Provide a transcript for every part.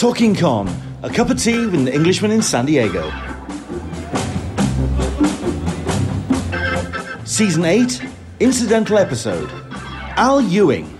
Talking Con, a cup of tea with an Englishman in San Diego. Season 8, incidental episode Al Ewing.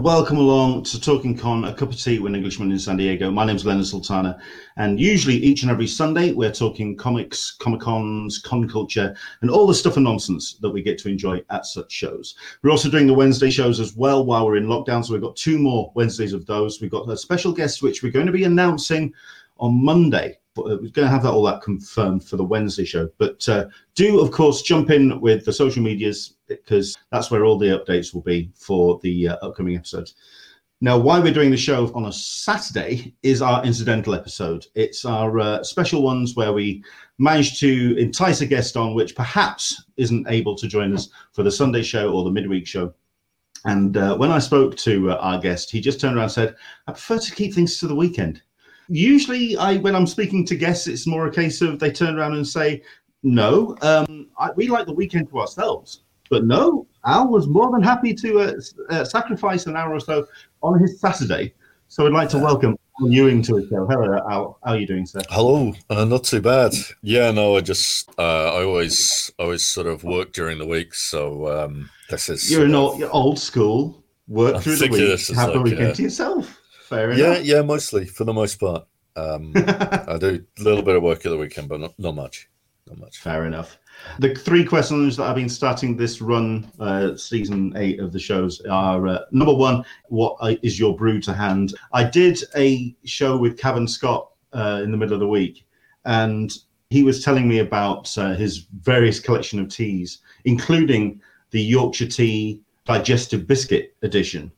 Welcome along to Talking Con, a cup of tea with an Englishman in San Diego. My name is Leonard Sultana, and usually each and every Sunday we're talking comics, Comic Cons, con culture, and all the stuff and nonsense that we get to enjoy at such shows. We're also doing the Wednesday shows as well while we're in lockdown, so we've got two more Wednesdays of those. We've got a special guest which we're going to be announcing on Monday. Uh, we're going to have that all that confirmed for the Wednesday show. But uh, do, of course, jump in with the social medias because that's where all the updates will be for the uh, upcoming episodes. Now, why we're doing the show on a Saturday is our incidental episode. It's our uh, special ones where we manage to entice a guest on which perhaps isn't able to join us for the Sunday show or the midweek show. And uh, when I spoke to uh, our guest, he just turned around and said, I prefer to keep things to the weekend usually I when I'm speaking to guests, it's more a case of they turn around and say, "No, um, I, we like the weekend to ourselves." But no, Al was more than happy to uh, uh, sacrifice an hour or so on his Saturday. So I'd like to welcome Al Ewing to the show. Hello, Al. How are you doing, sir? Hello. Uh, not too bad. Yeah, no, I just uh, I always always sort of work during the week, so um, this is you're an old, you're old school. Work I through the week, have like, the weekend to yourself. Fair yeah, enough. yeah, mostly for the most part. Um, I do a little bit of work at the weekend, but not, not much. Not much. Fair enough. The three questions that I've been starting this run, uh, season eight of the shows, are uh, number one, what is your brew to hand? I did a show with Cavan Scott uh, in the middle of the week, and he was telling me about uh, his various collection of teas, including the Yorkshire Tea Digestive Biscuit edition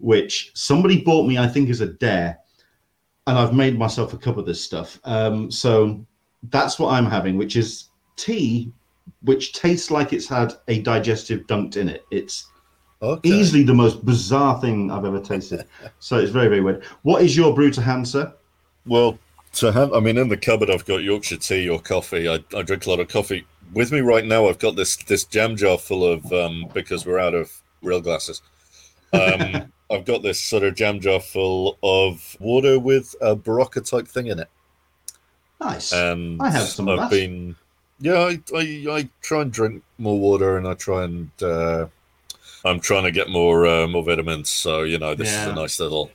which somebody bought me, I think, as a dare, and I've made myself a cup of this stuff. Um, so that's what I'm having, which is tea, which tastes like it's had a digestive dunked in it. It's okay. easily the most bizarre thing I've ever tasted. so it's very, very weird. What is your brew to hand, sir? Well, to have, I mean, in the cupboard, I've got Yorkshire tea or coffee. I, I drink a lot of coffee. With me right now, I've got this this jam jar full of um, because we're out of real glasses. Um, I've got this sort of jam jar full of water with a Berocca type thing in it. Nice. And I have some. I've been, yeah, I, I, I try and drink more water, and I try and uh, I'm trying to get more uh, more vitamins. So you know, this yeah. is a nice little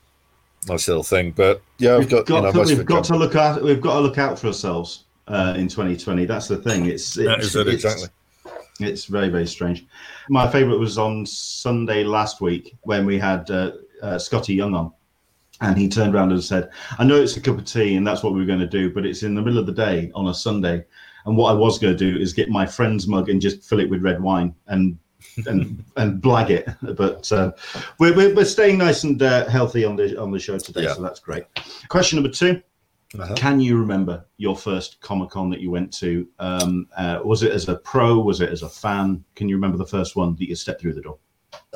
nice little thing. But yeah, we've got, got you know, to, we've got to look out. We've got to look out for ourselves uh, in 2020. That's the thing. It's, it's that is it exactly. It's very, very strange. My favourite was on Sunday last week when we had uh, uh, Skottie Young on. And he turned around and said, I know it's a cup of tea and that's what we are going to do, but it's in the middle of the day on a Sunday. And what I was going to do is get my friend's mug and just fill it with red wine and and and blag it. But uh, we're, we're, we're staying nice and uh, healthy on the on the show today, yeah. so that's great. Question number 2 uh-huh. Can you remember your first Comic Con that you went to? Um, uh, was it as a pro? Was it as a fan? Can you remember the first one that you stepped through the door?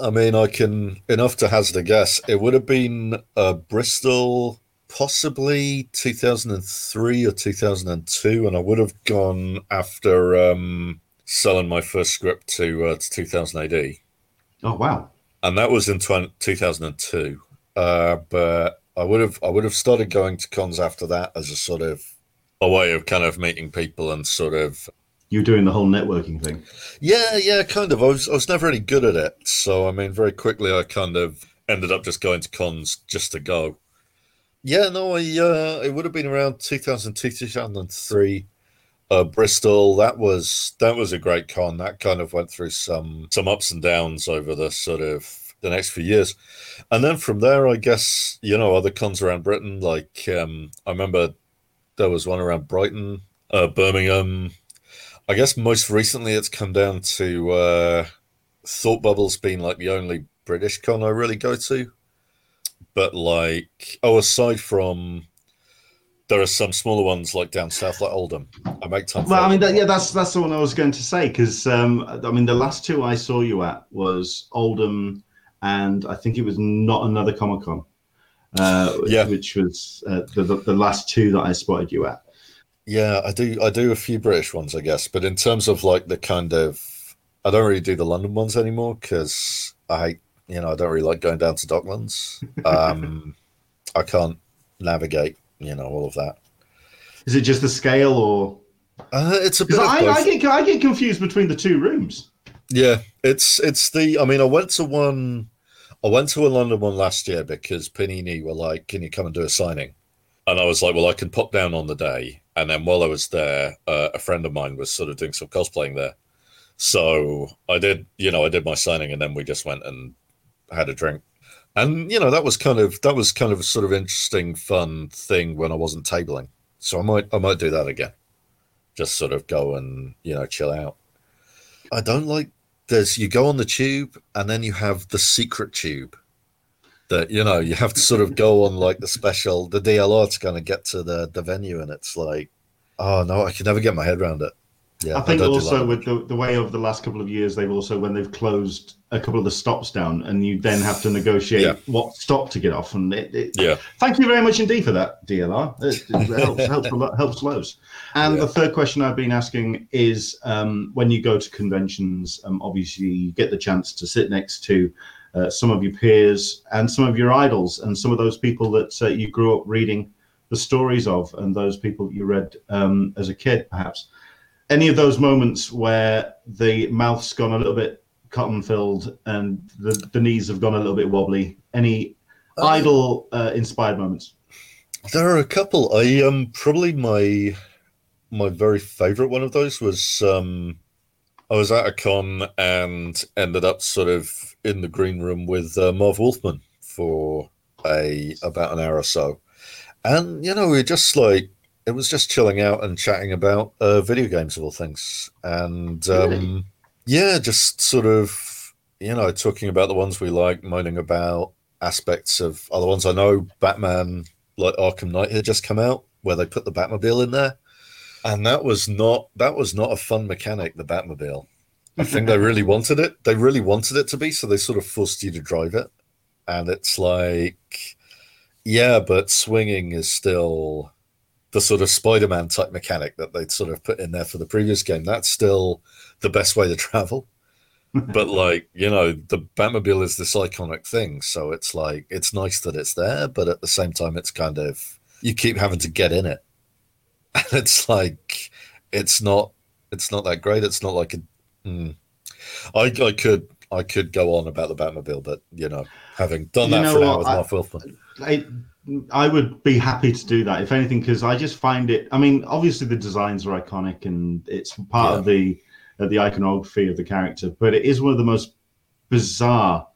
I mean, I can enough to hazard a guess. It would have been uh, Bristol, possibly 2003 or 2002, and I would have gone after um, selling my first script to, uh, to 2000 AD. Oh wow! And that was in 20, 2002. Uh, but I would have I would have started going to cons after that as a sort of a way of kind of meeting people and sort of you're doing the whole networking thing. Yeah, yeah, kind of. I was I was never really good at it, so I mean, very quickly I kind of ended up just going to cons just to go. Yeah, no, I uh, it would have been around 2002, 2003. Uh, Bristol, that was that was a great con. That kind of went through some some ups and downs over the sort of the next few years. And then from there, I guess, you know, other cons around Britain, like um, I remember there was one around Brighton, uh, Birmingham. I guess most recently it's come down to uh, Thought Bubbles being like the only British con I really go to. But like, oh, aside from there are some smaller ones like down south, like Oldham. I make time. Well, I mean, that, yeah, that's that's the one I was going to say because um, I mean, the last two I saw you at was Oldham, and I think it was not another Comic Con. Uh, Yeah. which was uh, the, the the last two that I spotted you at. Yeah, I do. I do a few British ones, I guess. But in terms of like the kind of, I don't really do the London ones anymore because I, you know, I don't really like going down to Docklands. Um, I can't navigate, you know, all of that. Is it just the scale, or Uh, it's a bit. I. I get I get confused between the two rooms. Yeah, it's it's the. I mean, I went to one. I went to a London one last year because Panini were like, "Can you come and do a signing?" And I was like, "Well, I can pop down on the day." And then while I was there, uh, a friend of mine was sort of doing some cosplaying there, so I did. You know, I did my signing, and then we just went and had a drink. And you know, that was kind of that was kind of a sort of interesting, fun thing when I wasn't tabling. So I might I might do that again. Just sort of go and you know chill out. I don't like there's you go on the tube and then you have the secret tube that you know you have to sort of go on like the special the DLR to kind of get to the the venue and it's like oh no I can never get my head around it. Yeah, I think also with the, the way over the last couple of years, they've also when they've closed a couple of the stops down, and you then have to negotiate Yeah. what stop to get off. And it, it, yeah thank you very much indeed for that, DLR. It, it helps helps a lot, helps loads. And Yeah. the third question I've been asking is um, when you go to conventions, um, obviously you get the chance to sit next to uh, some of your peers and some of your idols, and some of those people that uh, you grew up reading the stories of, and those people that you read um, as a kid, perhaps any of those moments where the mouth's gone a little bit cotton filled and the, the knees have gone a little bit wobbly any Uh, idol uh, inspired moments? There are a couple. I um probably my my very favorite one of those was um I was at a con and ended up sort of in the green room with uh, Marv Wolfman for a about an hour or so, and you know we are just like it was just chilling out and chatting about uh, video games of all things, and um, Really? yeah, just sort of you know talking about the ones we like, moaning about aspects of other ones. I know Batman like Arkham Knight had just come out where they put the Batmobile in there, and that was not that was not a fun mechanic. The Batmobile. I think they really wanted it. They really wanted it to be, so they sort of forced you to drive it, and it's like, yeah, but swinging is still the sort of Spider-Man type mechanic that they'd sort of put in there for the previous game. That's still the best way to travel. but like you know, the Batmobile is this iconic thing, so it's like it's nice that it's there, but at the same time, it's kind of you keep having to get in it, and it's like it's not it's not that great. It's not like a. Hmm. I I could I could go on about the Batmobile, but you know, having done You that know for an hour with I- Marv Wolfman, I, I would be happy to do that if anything because i just find it i mean obviously the designs are iconic and it's part of the uh, the iconography of the character but it is one of the most bizarre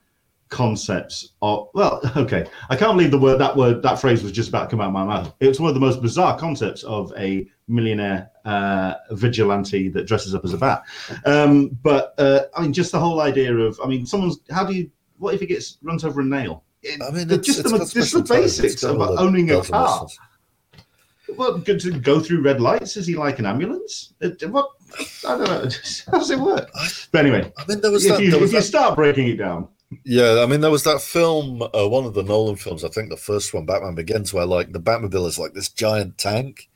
concepts of well okay i can't believe the word that word that phrase was just about to come out of my mouth. It's one of the most bizarre concepts of a millionaire uh, vigilante that dresses up as a bat. Um, but uh, i mean just the whole idea of i mean someone's how do you what if he gets runs over a nail It- I mean, it's, just it's the, just the special tones. It's basics of owning a car well, good to go through red lights. Is he like an ambulance? Uh, What? I don't know. How does it work? But anyway, I mean, there was if that. you, there was if you start breaking it down, Yeah, I mean, there was that film, uh, one of the Nolan films, I think the first one, Batman Begins, where like the Batmobile is like this giant tank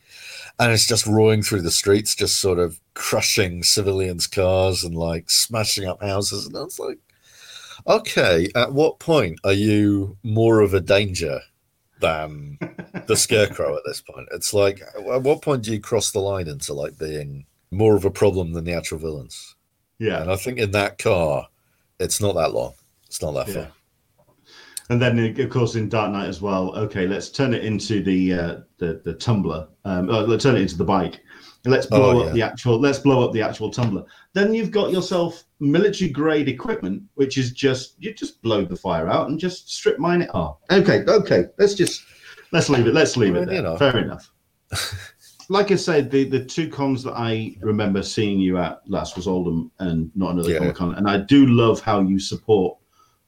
and it's just roaring through the streets, just sort of crushing civilians' cars and like smashing up houses. And I was like, okay, at what point are you more of a danger than the Scarecrow at this point? It's like, at what point do you cross the line into like being more of a problem than the actual villains? yeah. And I think in that car, it's not that long. It's not that Yeah. far. And then, uh, of course, in Dark Knight as well. Okay, let's turn it into the uh, the the tumbler. Um, uh, let's turn it into the bike. Let's blow Oh, up the actual. Let's blow up the actual tumbler. Then you've got yourself military grade equipment, which is just you just blow the fire out and just strip mine it off. Okay, okay. Let's just let's leave it. Let's leave Well, it there. you know. Fair enough. like I said, the the two cons that I remember seeing you at last was Oldham and not another Yeah. Comic Con, and I do love how you support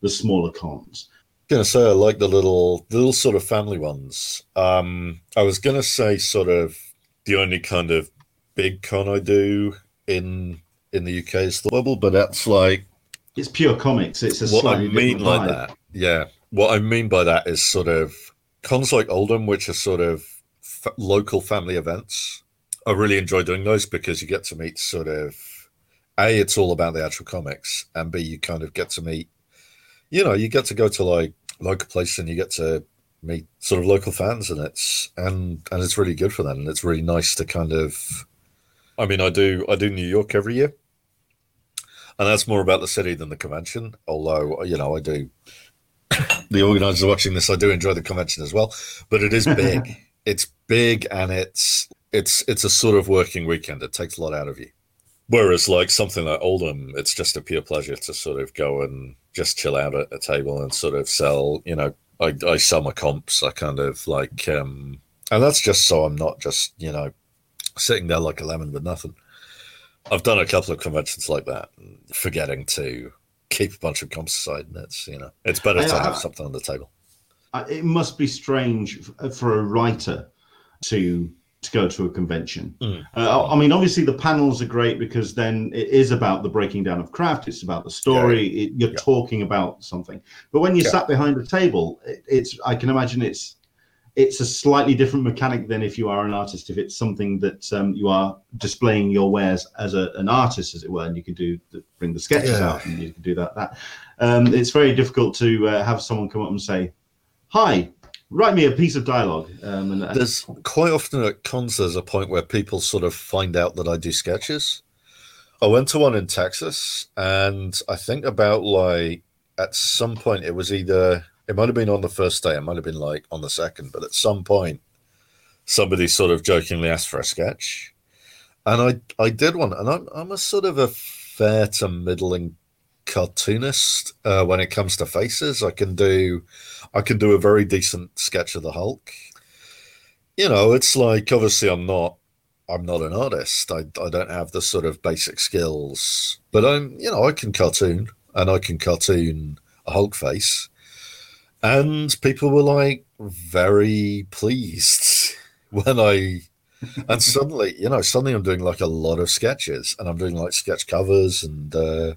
the smaller cons. gonna say I like the little, the little sort of family ones. Um, I was gonna say sort of the only kind of big con I do in in the UK is the bubble, but that's like it's pure comics. It's a what I mean different like that. Yeah, what I mean by that is sort of cons like Oldham, which are sort of f- local family events. I really enjoy doing those because you get to meet sort of a. It's all about the actual comics, and b. You kind of get to meet. You know, you get to go to like local places and you get to meet sort of local fans, and it's and and it's really good for them, and it's really nice to kind of. I mean, I do I do New York every year, and that's more about the city than the convention. Although you know, I do. The organisers watching this, I do enjoy the convention as well, but it is big. it's big, and it's it's it's a sort of working weekend. It takes a lot out of you. Whereas, like something like Oldham, it's just a pure pleasure to sort of go and just chill out at a table and sort of sell. You know, I, I sell my comps. I kind of like, um, and that's just so I'm not just you know sitting there like a lemon with nothing. I've done a couple of conventions like that, forgetting to keep a bunch of comps aside, and it's you know it's better to I- have something on the table. Uh, it must be strange f- for a writer to to go to a convention. Mm. Uh, I mean, obviously the panels are great because then it is about the breaking down of craft. It's about the story. It, you're Yeah. talking about something. But when you Yeah. sat behind a table, it, it's I can imagine it's it's a slightly different mechanic than if you are an artist. If it's something that um, you are displaying your wares as a, an artist, as it were, and you can do the, bring the sketches Yeah. out and you can do that. That um, it's very difficult to uh, have someone come up and say, "Hi, write me a piece of dialogue." Um, and, and There's quite often at cons there's a point where people sort of find out that I do sketches. I went to one in Texas, and I think about like at some point it was either it might have been on the first day, it might have been like on the second, but at some point somebody sort of jokingly asked for a sketch, and I I did one, and I'm I'm a sort of a fair to middling cartoonist uh, when it comes to faces. I can do I can do a very decent sketch of the Hulk. You know, it's like obviously I'm not I'm not an artist. I I don't have the sort of basic skills, but I'm you know I can cartoon and I can cartoon a Hulk face, and people were like very pleased when I. and suddenly, you know, suddenly I'm doing like a lot of sketches, and I'm doing like sketch covers, and uh,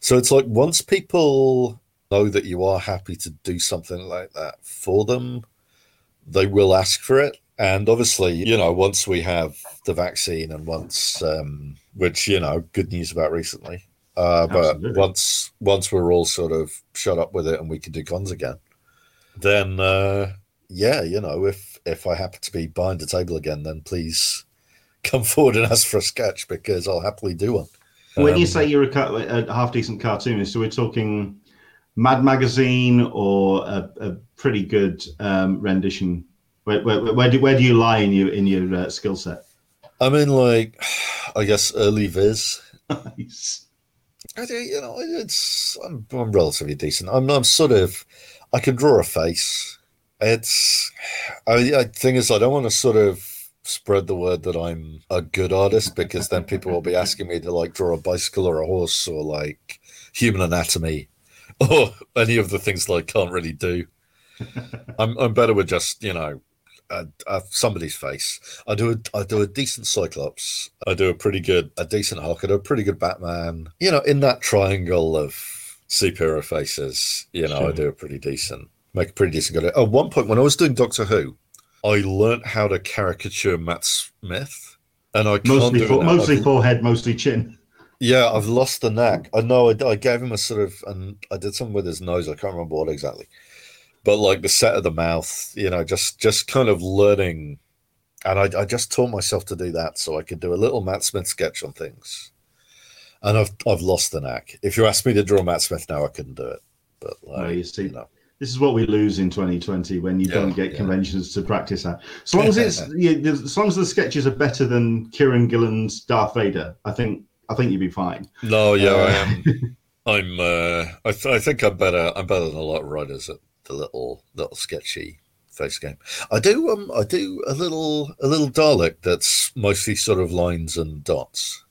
so it's like once people know that you are happy to do something like that for them, they will ask for it. And obviously, you know, once we have the vaccine and once, um, which, you know, good news about recently, uh, but Absolutely. once once we're all sort of shut up with it and we can do cons again, then uh, yeah, you know, if if I happen to be behind the table again, then please come forward and ask for a sketch because I'll happily do one. when you Um, say you're a, a half decent cartoonist, so we're talking Mad Magazine or a, a pretty good um, rendition. Where, where, where do where do you lie in your in your uh, skill set? I mean, like, I guess early Viz. Nice. I do, you know, it's I'm, I'm relatively decent. I'm, I'm sort of, I can draw a face. It's, I, I thing is, I don't want to sort of spread the word that I'm a good artist because then people will be asking me to like draw a bicycle or a horse or like human anatomy or any of the things that I can't really do. I'm I'm better with just you know. Uh, uh, somebody's face. I do a I do a decent Cyclops. I do a pretty good a decent Hulk. I do a pretty good Batman. You know, in that triangle of superhero faces, you know, I do a pretty decent, make a pretty decent good. At one point, when I was doing Doctor Who, I learnt how to caricature Matt Smith, and I can't Mostly for, mostly forehead, mostly chin. yeah, I've lost the knack. I know I, I gave him a sort of, and I did something with his nose. I can't remember what exactly, but like the set of the mouth, you know, just just kind of learning. And I, I just taught myself to do that so I could do a little Matt Smith sketch on things. And I've I've lost the knack. If you asked me to draw Matt Smith now, I couldn't do it. But like, Well, you see, you know, This is what we lose in 2020 when you Yeah, don't get yeah. conventions to practice at. As long as it's, yeah, as long as the sketches are better than Kieron Gillen's Darth Vader, I think I think you'd be fine. no, yeah, I Uh, am. I'm. Uh, I, th- I think I'm better. I'm better than a lot of writers at the little little sketchy face game. I do. Um. I do a little a little Dalek that's mostly sort of lines and dots,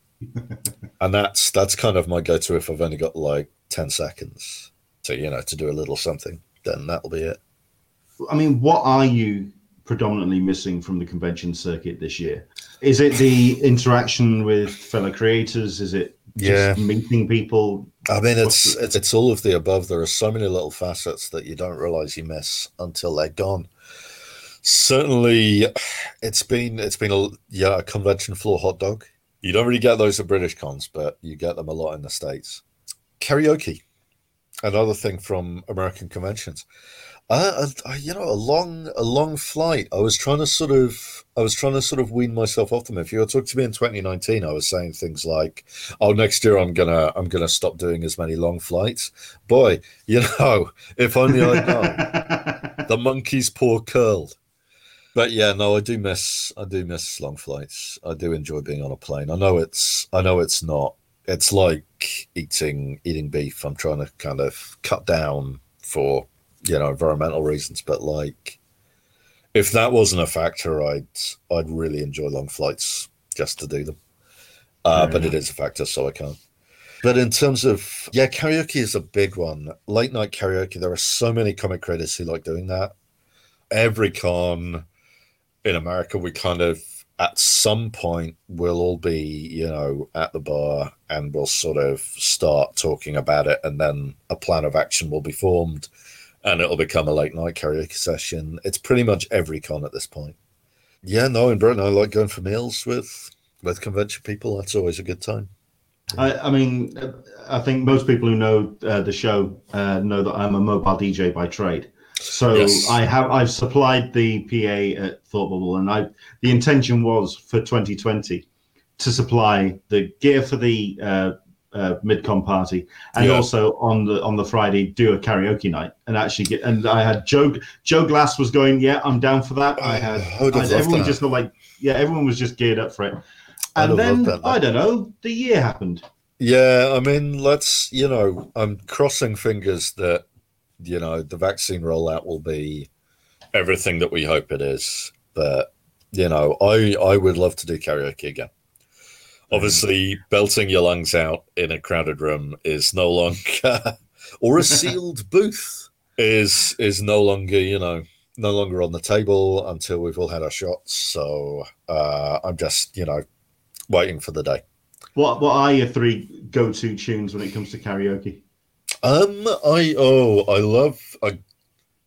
and that's that's kind of my go-to if I've only got like ten seconds to you know to do a little something. then that'll be it. I mean, what are you predominantly missing from the convention circuit this year? Is it the interaction with fellow creators? Is it just Yeah. meeting people? I mean, it's, it's it's all of the above. There are so many little facets that you don't realize you miss until they're gone. Certainly, it's been it's been a yeah a convention floor hot dog. You don't really get those at British cons, but you get them a lot in the states. Karaoke, another thing from American conventions. Uh, uh, you know, a long a long flight. I was trying to sort of I was trying to sort of wean myself off them. If you were talking to me in 2019, I was saying things like, "Oh, next year I'm gonna I'm gonna stop doing as many long flights." Boy, you know, if only I'd known. the monkey's paw curled. But yeah, no, I do miss I do miss long flights. I do enjoy being on a plane. I know it's I know it's not. It's like eating eating beef. I'm trying to kind of cut down for you know environmental reasons, but like if that wasn't a factor, I'd I'd really enjoy long flights just to do them. Uh, but it is a factor, so I can't. But in terms of yeah, karaoke is a big one. Late night karaoke. There are so many comic creators who like doing that. Every con in America, we kind of at some point we'll all be you know at the bar and we'll sort of start talking about it, and then a plan of action will be formed, and it'll become a late night karaoke session. It's pretty much every con at this point. Yeah, no, in Britain, I like going for meals with with convention people. That's always a good time. I, I mean, I think most people who know uh, the show uh, know that I'm a mobile DJ by trade. So Yes. I have I've supplied the PA at Thought Bubble, and I the intention was for 2020 to supply the gear for the uh, uh, midcon party, and Yeah. also on the on the Friday do a karaoke night, and actually get. And I had Joe Joe Glass was going, yeah, I'm down for that. I had I I- everyone that. just like, yeah, everyone was just geared up for it. And have then that. I don't know, the year happened. Yeah, I mean, let's, you know, I'm crossing fingers that, you know, the vaccine rollout will be everything that we hope it is. But, you know, I I would love to do karaoke again. Obviously, belting your lungs out in a crowded room is no longer, or a sealed booth is is no longer, you know, no longer on the table until we've all had our shots. So uh, I'm just, you know, waiting for the day. What what are your three go to tunes when it comes to karaoke? Um, I oh, I love. I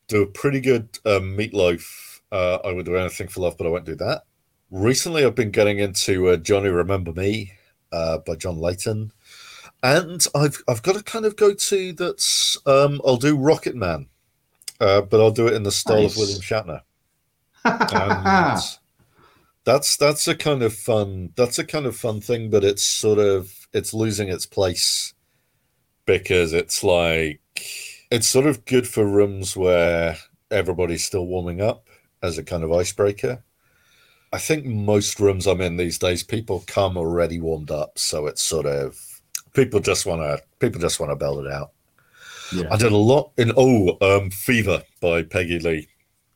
do a pretty good um, meatloaf. Uh, I would do anything for love, but I won't do that. Recently, I've been getting into uh, Johnny Remember Me uh, by John Leyton, and I've I've got a kind of go to that's um, I'll do Rocket Man, uh, but I'll do it in the style Nice. of William Shatner. And that's that's a kind of fun. That's a kind of fun thing, but it's sort of it's losing its place because it's like it's sort of good for rooms where everybody's still warming up as a kind of icebreaker. I think most rooms I'm in these days, people come already warmed up, so it's sort of people just want to people just want to belt it out. yeah. I did a lot in oh um Fever by Peggy Lee.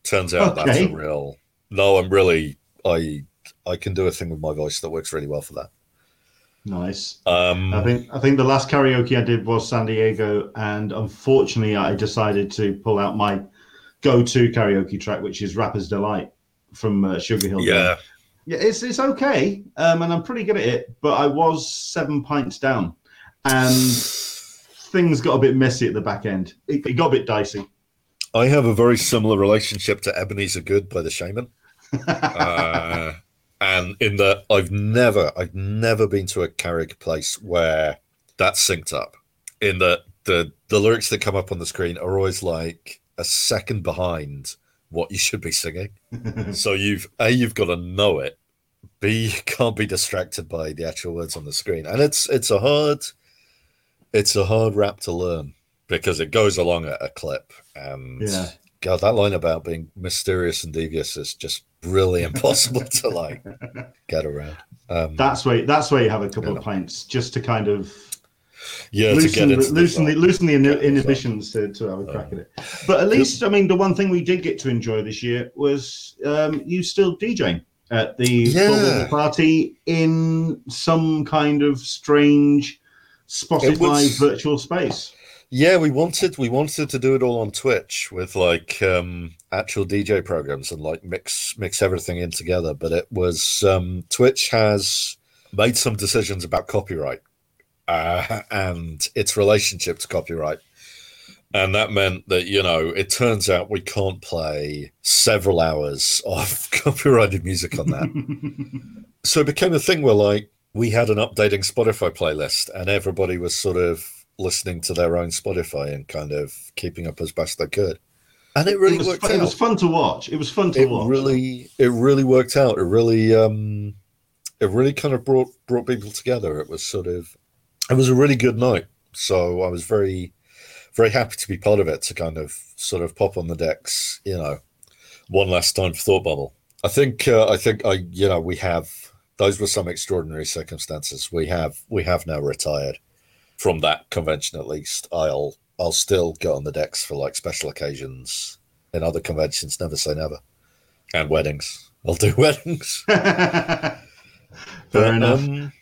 Turns out that's a real no, I'm really I I can do a thing with my voice that works really well for that. Nice. Um I think I think the last karaoke I did was San Diego, and unfortunately, I decided to pull out my go-to karaoke track, which is "Rapper's Delight" from uh, Sugar Hill. Yeah. yeah, it's it's okay, um, and I'm pretty good at it. But I was seven pints down, and things got a bit messy at the back end. It, it got a bit dicey. I have a very similar relationship to Ebeneezer Goode by the Shamen. uh, and in that I've never, I've never been to a karaoke place where that's synced up. In that the the lyrics that come up on the screen are always like a second behind what you should be singing. So you've a you've got to know it. B you can't be distracted by the actual words on the screen, and it's it's a hard it's a hard rap to learn because it goes along at a clip. And Yeah. God, that line about being mysterious and devious is just really impossible to like get around. Um, that's where that's where you have a couple Yeah. of pints just to kind of yeah, to loosen, the loosen, the, loosen the inhibitions to, to have a crack Uh, at it. But at least, I mean, the one thing we did get to enjoy this year was um, you still DJing at the Yeah. party in some kind of strange Spotify was- virtual space. Yeah, we wanted we wanted to do it all on Twitch with like um, actual DJ programs and like mix mix everything in together. But it was um, Twitch has made some decisions about copyright uh, and its relationship to copyright, and that meant that you know it turns out we can't play several hours of copyrighted music on that. so it became a thing where like we had an updating Spotify playlist, and everybody was sort of listening to their own Spotify and kind of keeping up as best they could. And it really it was, worked fun, out. It was fun to watch. It was fun to it watch. really, it really worked out. It really, um, it really kind of brought brought people together. It was sort of, it was a really good night. So I was very, very happy to be part of it. To kind of sort of pop on the decks, you know, one last time for Thought Bubble. I think, uh, I think, I, you know, we have. Those were some extraordinary circumstances. We have, we have now retired from that convention at least. I'll I'll still go on the decks for like special occasions in other conventions. Never say never. And weddings. I'll do weddings. Fair But, enough. um,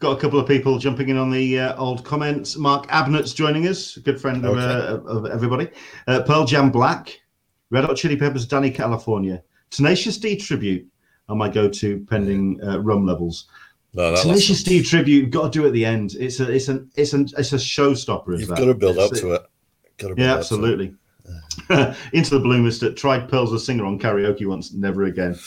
Got a couple of people jumping in on the uh, old comments. Mark Abnett's joining us, a good friend of, uh, of everybody. Uh, Pearl Jam Black, Red Hot Chili Peppers, Dani California, Tenacious D tribute are my go-to pending uh, rum levels. No, that Tenacious D tribute, you've got to do it at the end. It's a, it's an, it's an, it's a showstopper. You've got to build up to it. Got to Yeah, it. absolutely. Into the Blue Mist tried Pearls a singer on karaoke once, never again.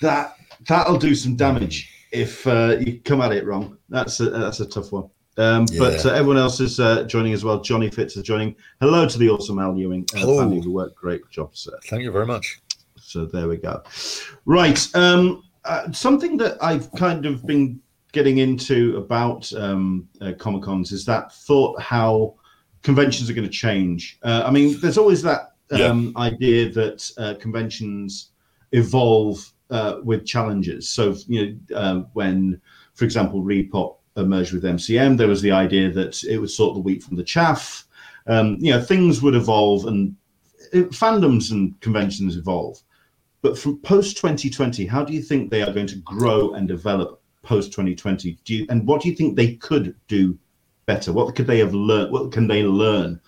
That that'll do some damage if uh, you come at it wrong. That's a that's a tough one. Um, But Yeah. uh, everyone else is uh, joining as well. Johnny Fitz is joining. Hello to the awesome Al Ewing uh, Hello. family who work. Great job, sir. Thank you very much. So there we go. Right. Um, uh, something that I've kind of been getting into about um, uh, Comic Cons is that thought how conventions are going to change. Uh, I mean, there's always that um, idea that uh, conventions evolve uh, with challenges. So, you know, uh, when, for example, ReedPop merged with MCM, there was the idea that it would sort the wheat from the chaff. Um, you know, things would evolve and uh, fandoms and conventions evolve. But from post 2020, how do you think they are going to grow and develop post 2020? Do you, and what do you think they could do better? What could they have learned? What can they learn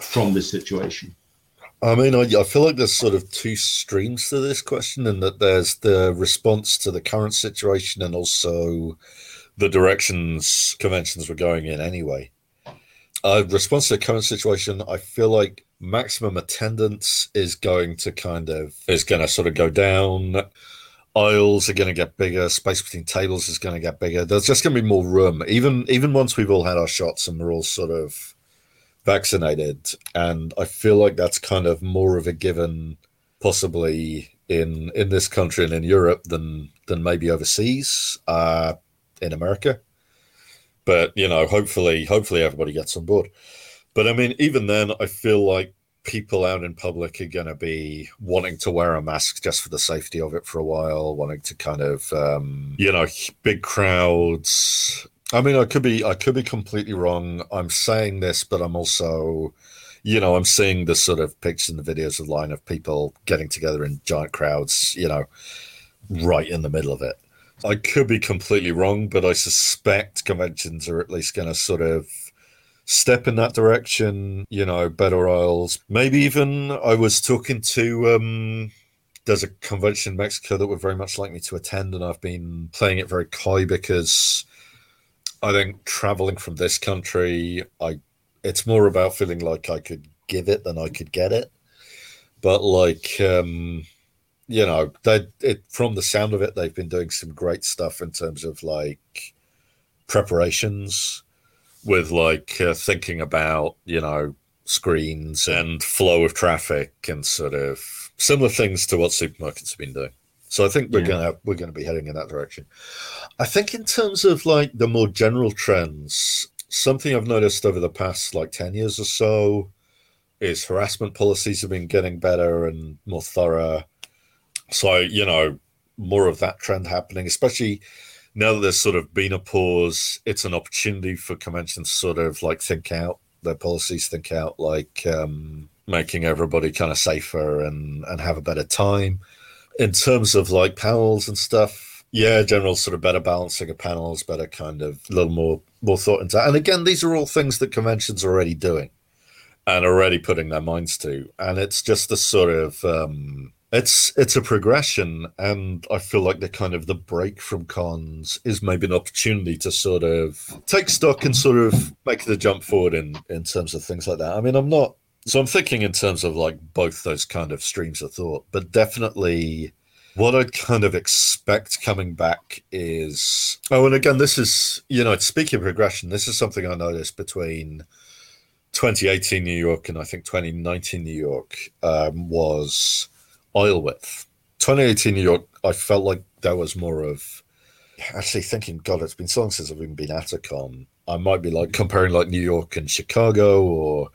from this situation? I mean, I, I feel like there's sort of two streams to this question, and that there's the response to the current situation and also the directions conventions were going in anyway. Uh, response to the current situation, I feel like maximum attendance is going to kind of is going to sort of go down. Aisles are going to get bigger. Space between tables is going to get bigger. There's just going to be more room, even even once we've all had our shots and we're all sort of vaccinated. And I feel like that's kind of more of a given, possibly in in this country and in Europe than than maybe overseas, uh, in America. But you know, hopefully, hopefully everybody gets on board. But I mean, even then, I feel like people out in public are going to be wanting to wear a mask just for the safety of it for a while, wanting to kind of, um, you know, big crowds. I mean, I could be, I could be completely wrong. I'm saying this, but I'm also, you know, I'm seeing the sort of pictures and the videos online of people getting together in giant crowds, you know, right in the middle of it. I could be completely wrong, but I suspect conventions are at least going to sort of step in that direction, you know, better aisles. Maybe even I was talking to um there's a convention in Mexico that would very much like me to attend, and I've been playing it very coy because I think traveling from this country, I it's more about feeling like I could give it than I could get it. But like um you know, they it from the sound of it, they've been doing some great stuff in terms of like preparations with like uh, thinking about you know screens and flow of traffic and sort of similar things to what supermarkets have been doing. So I think we're Yeah. gonna we're gonna be heading in that direction. I think in terms of like the more general trends, something I've noticed over the past like ten years or so is harassment policies have been getting better and more thorough. So you know more of that trend happening, especially now that there's sort of been a pause, it's an opportunity for conventions sort of like think out their policies, think out like um, making everybody kind of safer and and have a better time. In terms of like panels and stuff, yeah, general sort of better balancing of panels, better kind of a little more more thought into. And again, these are all things that conventions are already doing. and already putting their minds to. And it's just a sort of um, it's it's a progression, and I feel like the kind of the break from cons is maybe an opportunity to sort of take stock and sort of make the jump forward in in terms of things like that. I mean, I'm not so I'm thinking in terms of like both those kind of streams of thought, but definitely what I'd kind of expect coming back is oh, and again, this is you know, speaking of progression, this is something I noticed between 2018 New York and I think 2019 New York um, was aisle width. 2018 New York, I felt like that was more of actually thinking, God, it's been so long since I've even been at a con. I might be like comparing like New York and Chicago or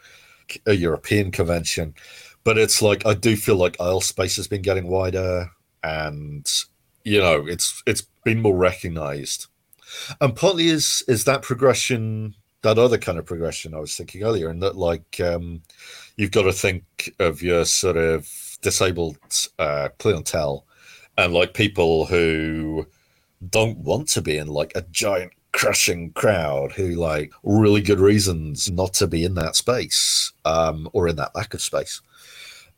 a European convention, but it's like I do feel like aisle space has been getting wider, and you know it's it's been more recognized, and partly is is that progression that other kind of progression I was thinking earlier, and that like um, you've got to think of your sort of disabled uh, clientele and like people who don't want to be in like a giant crushing crowd who like really good reasons not to be in that space um, or in that lack of space.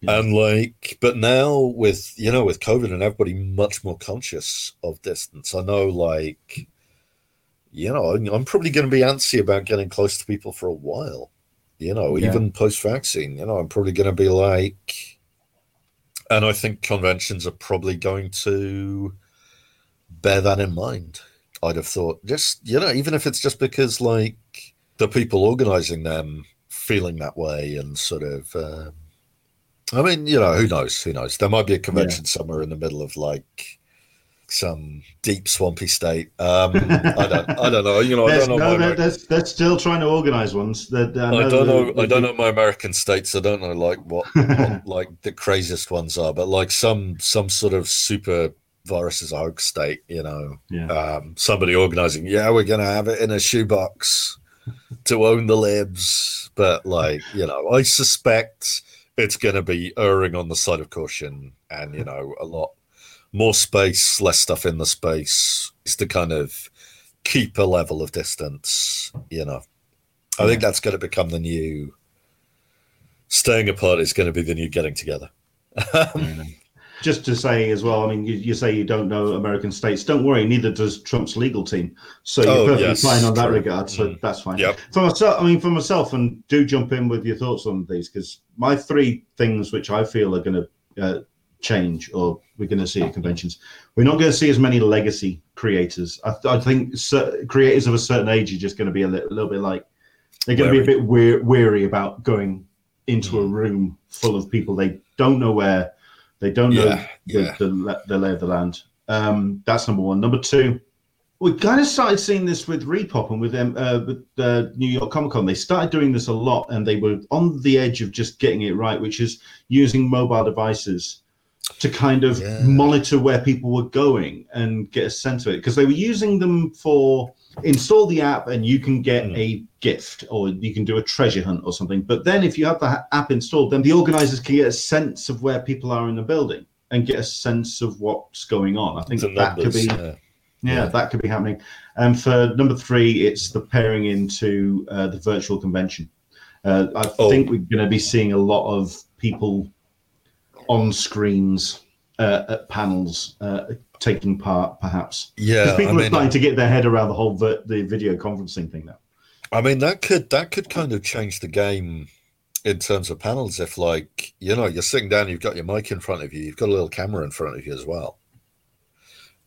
Yeah. And like, but now with you know with COVID and everybody much more conscious of distance, I know like, you know, I'm probably going to be antsy about getting close to people for a while. You know, yeah. even post vaccine, you know, I'm probably going to be like, and I think conventions are probably going to bear that in mind. I'd have thought just you know even if it's just because like the people organizing them feeling that way and sort of uh, I mean you know who knows who knows there might be a convention yeah. somewhere in the middle of like some deep swampy state um, I don't I don't know you know there's, I don't know no, they're, they're, still trying to organize ones that uh, I don't know I don't know my American states I don't know like what, what like the craziest ones are but like some some sort of super virus is a hoax state, you know. Yeah. Um, somebody organizing, yeah, we're going to have it in a shoebox to own the libs. But, like, you know, I suspect it's going to be erring on the side of caution and, you know, a lot more space, less stuff in the space is to kind of keep a level of distance, you know. I yeah. think that's going to become the new staying apart is going to be the new getting together. just to say as well, I mean, you, you, say you don't know American states. Don't worry, neither does Trump's legal team. So you're oh, perfectly yes, fine on that regard. So mm. that's fine. Yep. For myself, I mean, for myself, and do jump in with your thoughts on these because my three things which I feel are going to uh, change or we're going to see at conventions. We're not going to see as many legacy creators. I, I think creators of a certain age are just going to be a little, little bit like they're going to be a bit weary, weary about going into mm. a room full of people they don't know where they don't know yeah, the, yeah. The, the, lay of the land. Um, that's number one. Number two, we kind of started seeing this with ReedPop and with them uh, with uh, New York Comic Con. They started doing this a lot, and they were on the edge of just getting it right, which is using mobile devices to kind of yeah. monitor where people were going and get a sense of it because they were using them for install the app and you can get mm. a gift or you can do a treasure hunt or something. But then if you have the app installed, then the organizers can get a sense of where people are in the building and get a sense of what's going on. I think that numbers, could be. Yeah. Yeah, yeah, that could be happening. And for number three, it's the pairing into uh, the virtual convention. Uh, I oh. think we're going to be seeing a lot of people on screens uh, at panels uh, taking part, perhaps. Yeah, people I are starting to get their head around the whole the video conferencing thing now. I mean, that could that could kind of change the game in terms of panels. If like you know you're sitting down, you've got your mic in front of you, you've got a little camera in front of you as well,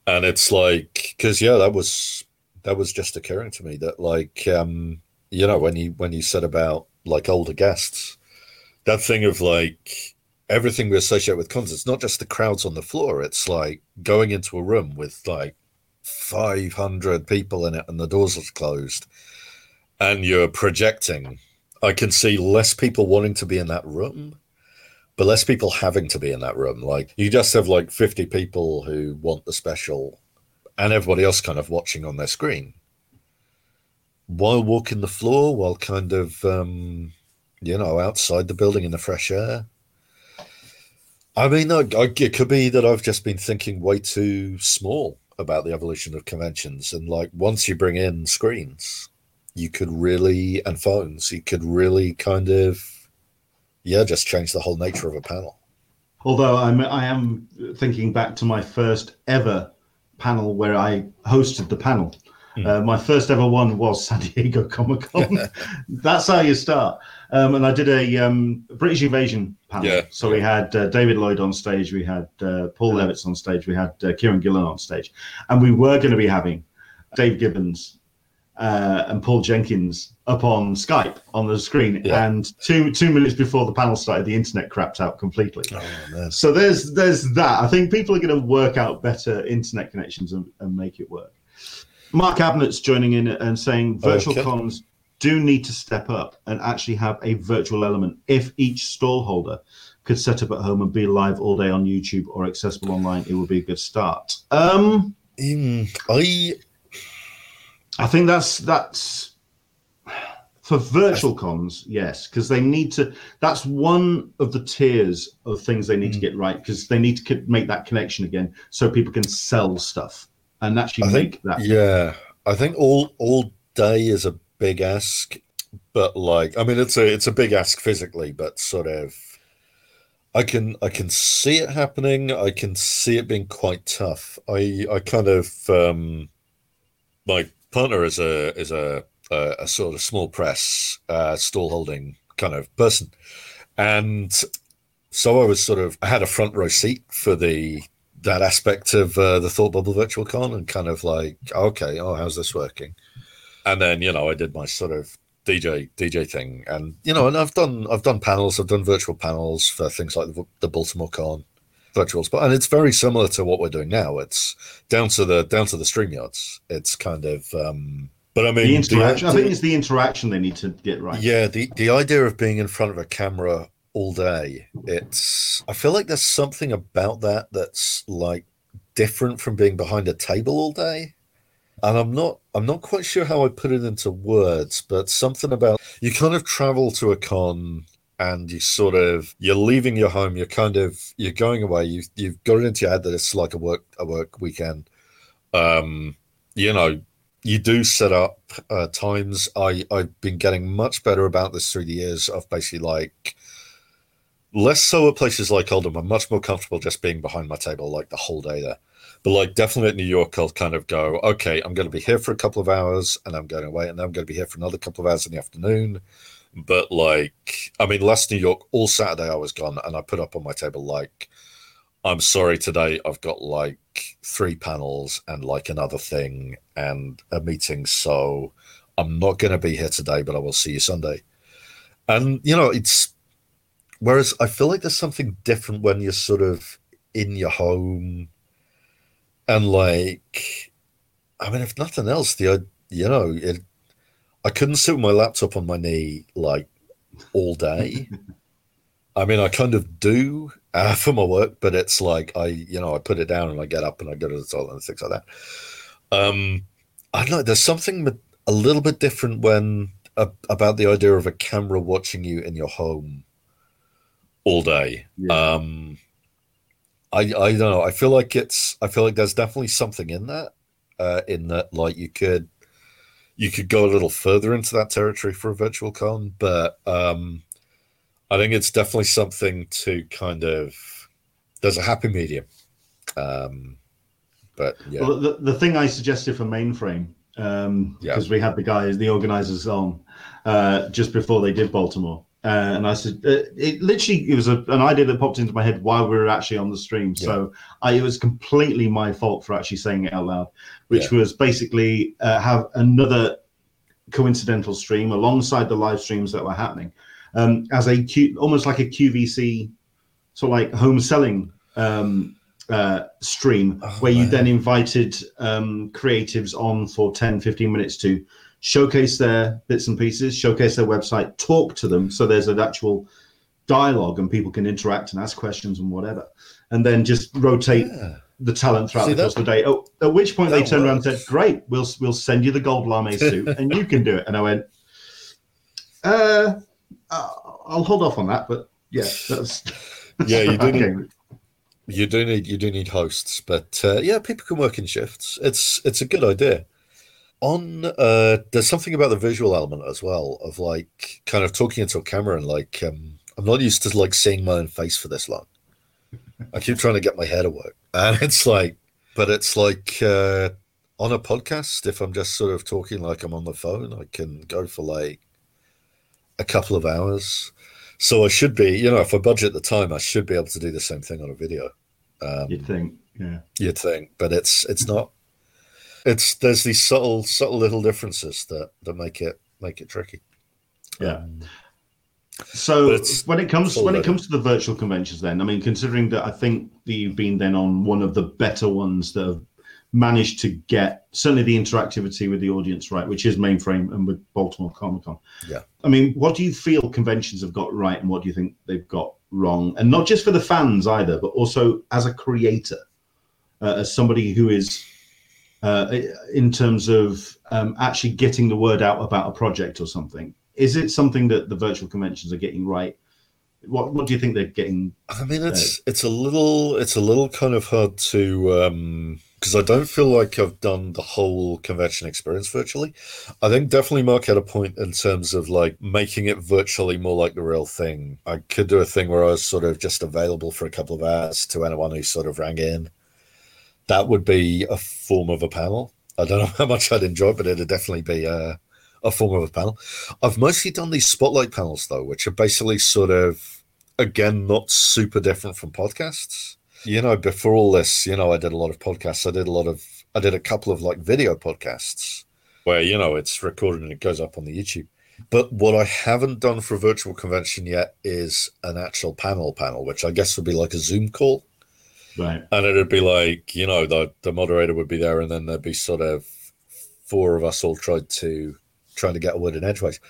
and it's like because yeah, that was that was just occurring to me that like um you know when you when you said about like older guests, that thing of like everything we associate with concerts, not just the crowds on the floor. It's like going into a room with like 500 people in it and the doors are closed and you're projecting. I can see less people wanting to be in that room, but less people having to be in that room. Like you just have like 50 people who want the special and everybody else kind of watching on their screen while walking the floor, while kind of, um, you know, outside the building in the fresh air I mean, it could be that I've just been thinking way too small about the evolution of conventions. And like, once you bring in screens, you could really, and phones, you could really kind of yeah, just change the whole nature of a panel. Although I'm, I am thinking back to my first ever panel where I hosted the panel. Mm. Uh, my first ever one was San Diego Comic Con. That's how you start. Um, and I did a um, British Invasion panel. Yeah. So we had uh, David Lloyd on stage, we had uh, Paul Levitz on stage, we had uh, Kieron Gillen on stage, and we were going to be having Dave Gibbons uh, and Paul Jenkins up on Skype on the screen. Yeah. And two two minutes before the panel started, the internet crapped out completely. Oh, so there's there's that. I think people are going to work out better internet connections and, and make it work. Mark Abnett's joining in and saying virtual okay. cons do need to step up and actually have a virtual element. If each stall holder could set up at home and be live all day on YouTube or accessible online, it would be a good start. Um, I I think that's that's for virtual cons, yes, because they need to. That's one of the tiers of things they need mm. to get right because they need to make that connection again, so people can sell stuff and actually I make think, that. Yeah, I think all all day is a big ask, but like, I mean, it's a it's a big ask physically, but sort of. I can I can see it happening. I can see it being quite tough. I I kind of um, my partner is a is a a, a sort of small press uh, stall holding kind of person, and so I was sort of I had a front row seat for the that aspect of uh, the Thought Bubble Virtual Con and kind of like okay, oh, how's this working? And then you know I did my sort of DJ DJ thing, and you know, and I've done I've done panels, I've done virtual panels for things like the, the Baltimore Con, virtuals, but and it's very similar to what we're doing now. It's down to the down to the stream StreamYards. It's kind of um but I mean the interaction the, I think it's the interaction they need to get right. Yeah, the the idea of being in front of a camera all day, it's I feel like there's something about that that's like different from being behind a table all day. And I'm not I'm not quite sure how I put it into words, but something about you kind of travel to a con and you sort of you're leaving your home you're kind of you're going away you you've got it into your head that it's like a work a work weekend. Um you know you do set up uh, times. I i've been getting much better about this through the years of basically like less so at places like oldham. I'm much more comfortable just being behind my table like the whole day there but like definitely at new york i'll kind of go okay i'm going to be here for a couple of hours and i'm going away and then i'm going to be here for another couple of hours in the afternoon but like, I mean, last New York, all Saturday I was gone, and I put up on my table like, I'm sorry today. I've got like three panels and like another thing and a meeting, so I'm not going to be here today, but I will see you Sunday. And you know, it's whereas I feel like there's something different when you're sort of in your home and like, I mean, if nothing else, the you know, it I couldn't sit with my laptop on my knee like all day. I mean, I kind of do uh, for my work, but it's like I, you know, I put it down and I get up and I go to the toilet and things like that. Um, I don't know. There's something a little bit different when uh, about the idea of a camera watching you in your home all day. Yeah. Um, I, I don't know. I feel like it's. I feel like there's definitely something in that. Uh, in that, like you could you could go a little further into that territory for a virtual con, but um, I think it's definitely something to kind of. There's a happy medium, um, but yeah. Well, the, the thing I suggested for mainframe because um, yeah. we had the guys, the organizers on uh, just before they did Baltimore. Uh, and I said, uh, it literally, it was a, an idea that popped into my head while we were actually on the stream. Yeah. So I, it was completely my fault for actually saying it out loud, which yeah. was basically uh, have another coincidental stream alongside the live streams that were happening um, as a Q, almost like a QVC, so like home selling um, uh, stream, oh, where you then invited um, creatives on for 10, 15 minutes to showcase their bits and pieces, showcase their website, talk to them. So there's an actual dialogue and people can interact and ask questions and whatever. And then just rotate yeah. the talent throughout See, the course of the day. Oh, at which point they turned works. around and said, Great, we'll we'll send you the gold lame suit and you can do it. And I went, uh, I'll hold off on that, but yeah, that's yeah, you do need you do need you do need hosts, but uh, yeah, people can work in shifts. It's it's a good idea on uh there's something about the visual element as well of like kind of talking into a camera and like um I'm not used to like seeing my own face for this long. I keep trying to get my head to work, and it's like, but it's like uh, on a podcast. If I'm just sort of talking like I'm on the phone, I can go for like a couple of hours. So I should be, you know, if I budget the time, I should be able to do the same thing on a video. Um, you'd think, yeah, you'd think, but it's it's not. It's there's these subtle subtle little differences that that make it make it tricky. Yeah. Um, so when it comes when it comes to the virtual conventions, then I mean, considering that I think that you've been then on one of the better ones that have managed to get certainly the interactivity with the audience right, which is mainframe and with Baltimore Comic Con. Yeah. I mean, what do you feel conventions have got right and what do you think they've got wrong? And not just for the fans either, but also as a creator, uh, as somebody who is uh, in terms of um, actually getting the word out about a project or something. Is it something that the virtual conventions are getting right? What What do you think they're getting? I mean, it's uh, it's a little it's a little kind of hard to um, because I don't feel like I've done the whole convention experience virtually. I think definitely Mark had a point in terms of like making it virtually more like the real thing. I could do a thing where I was sort of just available for a couple of hours to anyone who sort of rang in. That would be a form of a panel. I don't know how much I'd enjoy, it, but it'd definitely be a, a form of a panel. I've mostly done these spotlight panels though, which are basically sort of again not super different from podcasts you know, before all this, you know, I did a lot of podcasts. I did a lot of, I did a couple of like video podcasts where, you know, it's recorded and it goes up on the YouTube. But what I haven't done for a virtual convention yet is an actual panel panel, which I guess would be like a Zoom call. Right. And it'd be like, you know, the, the moderator would be there and then there'd be sort of four of us all tried to trying to get a word in edgeways.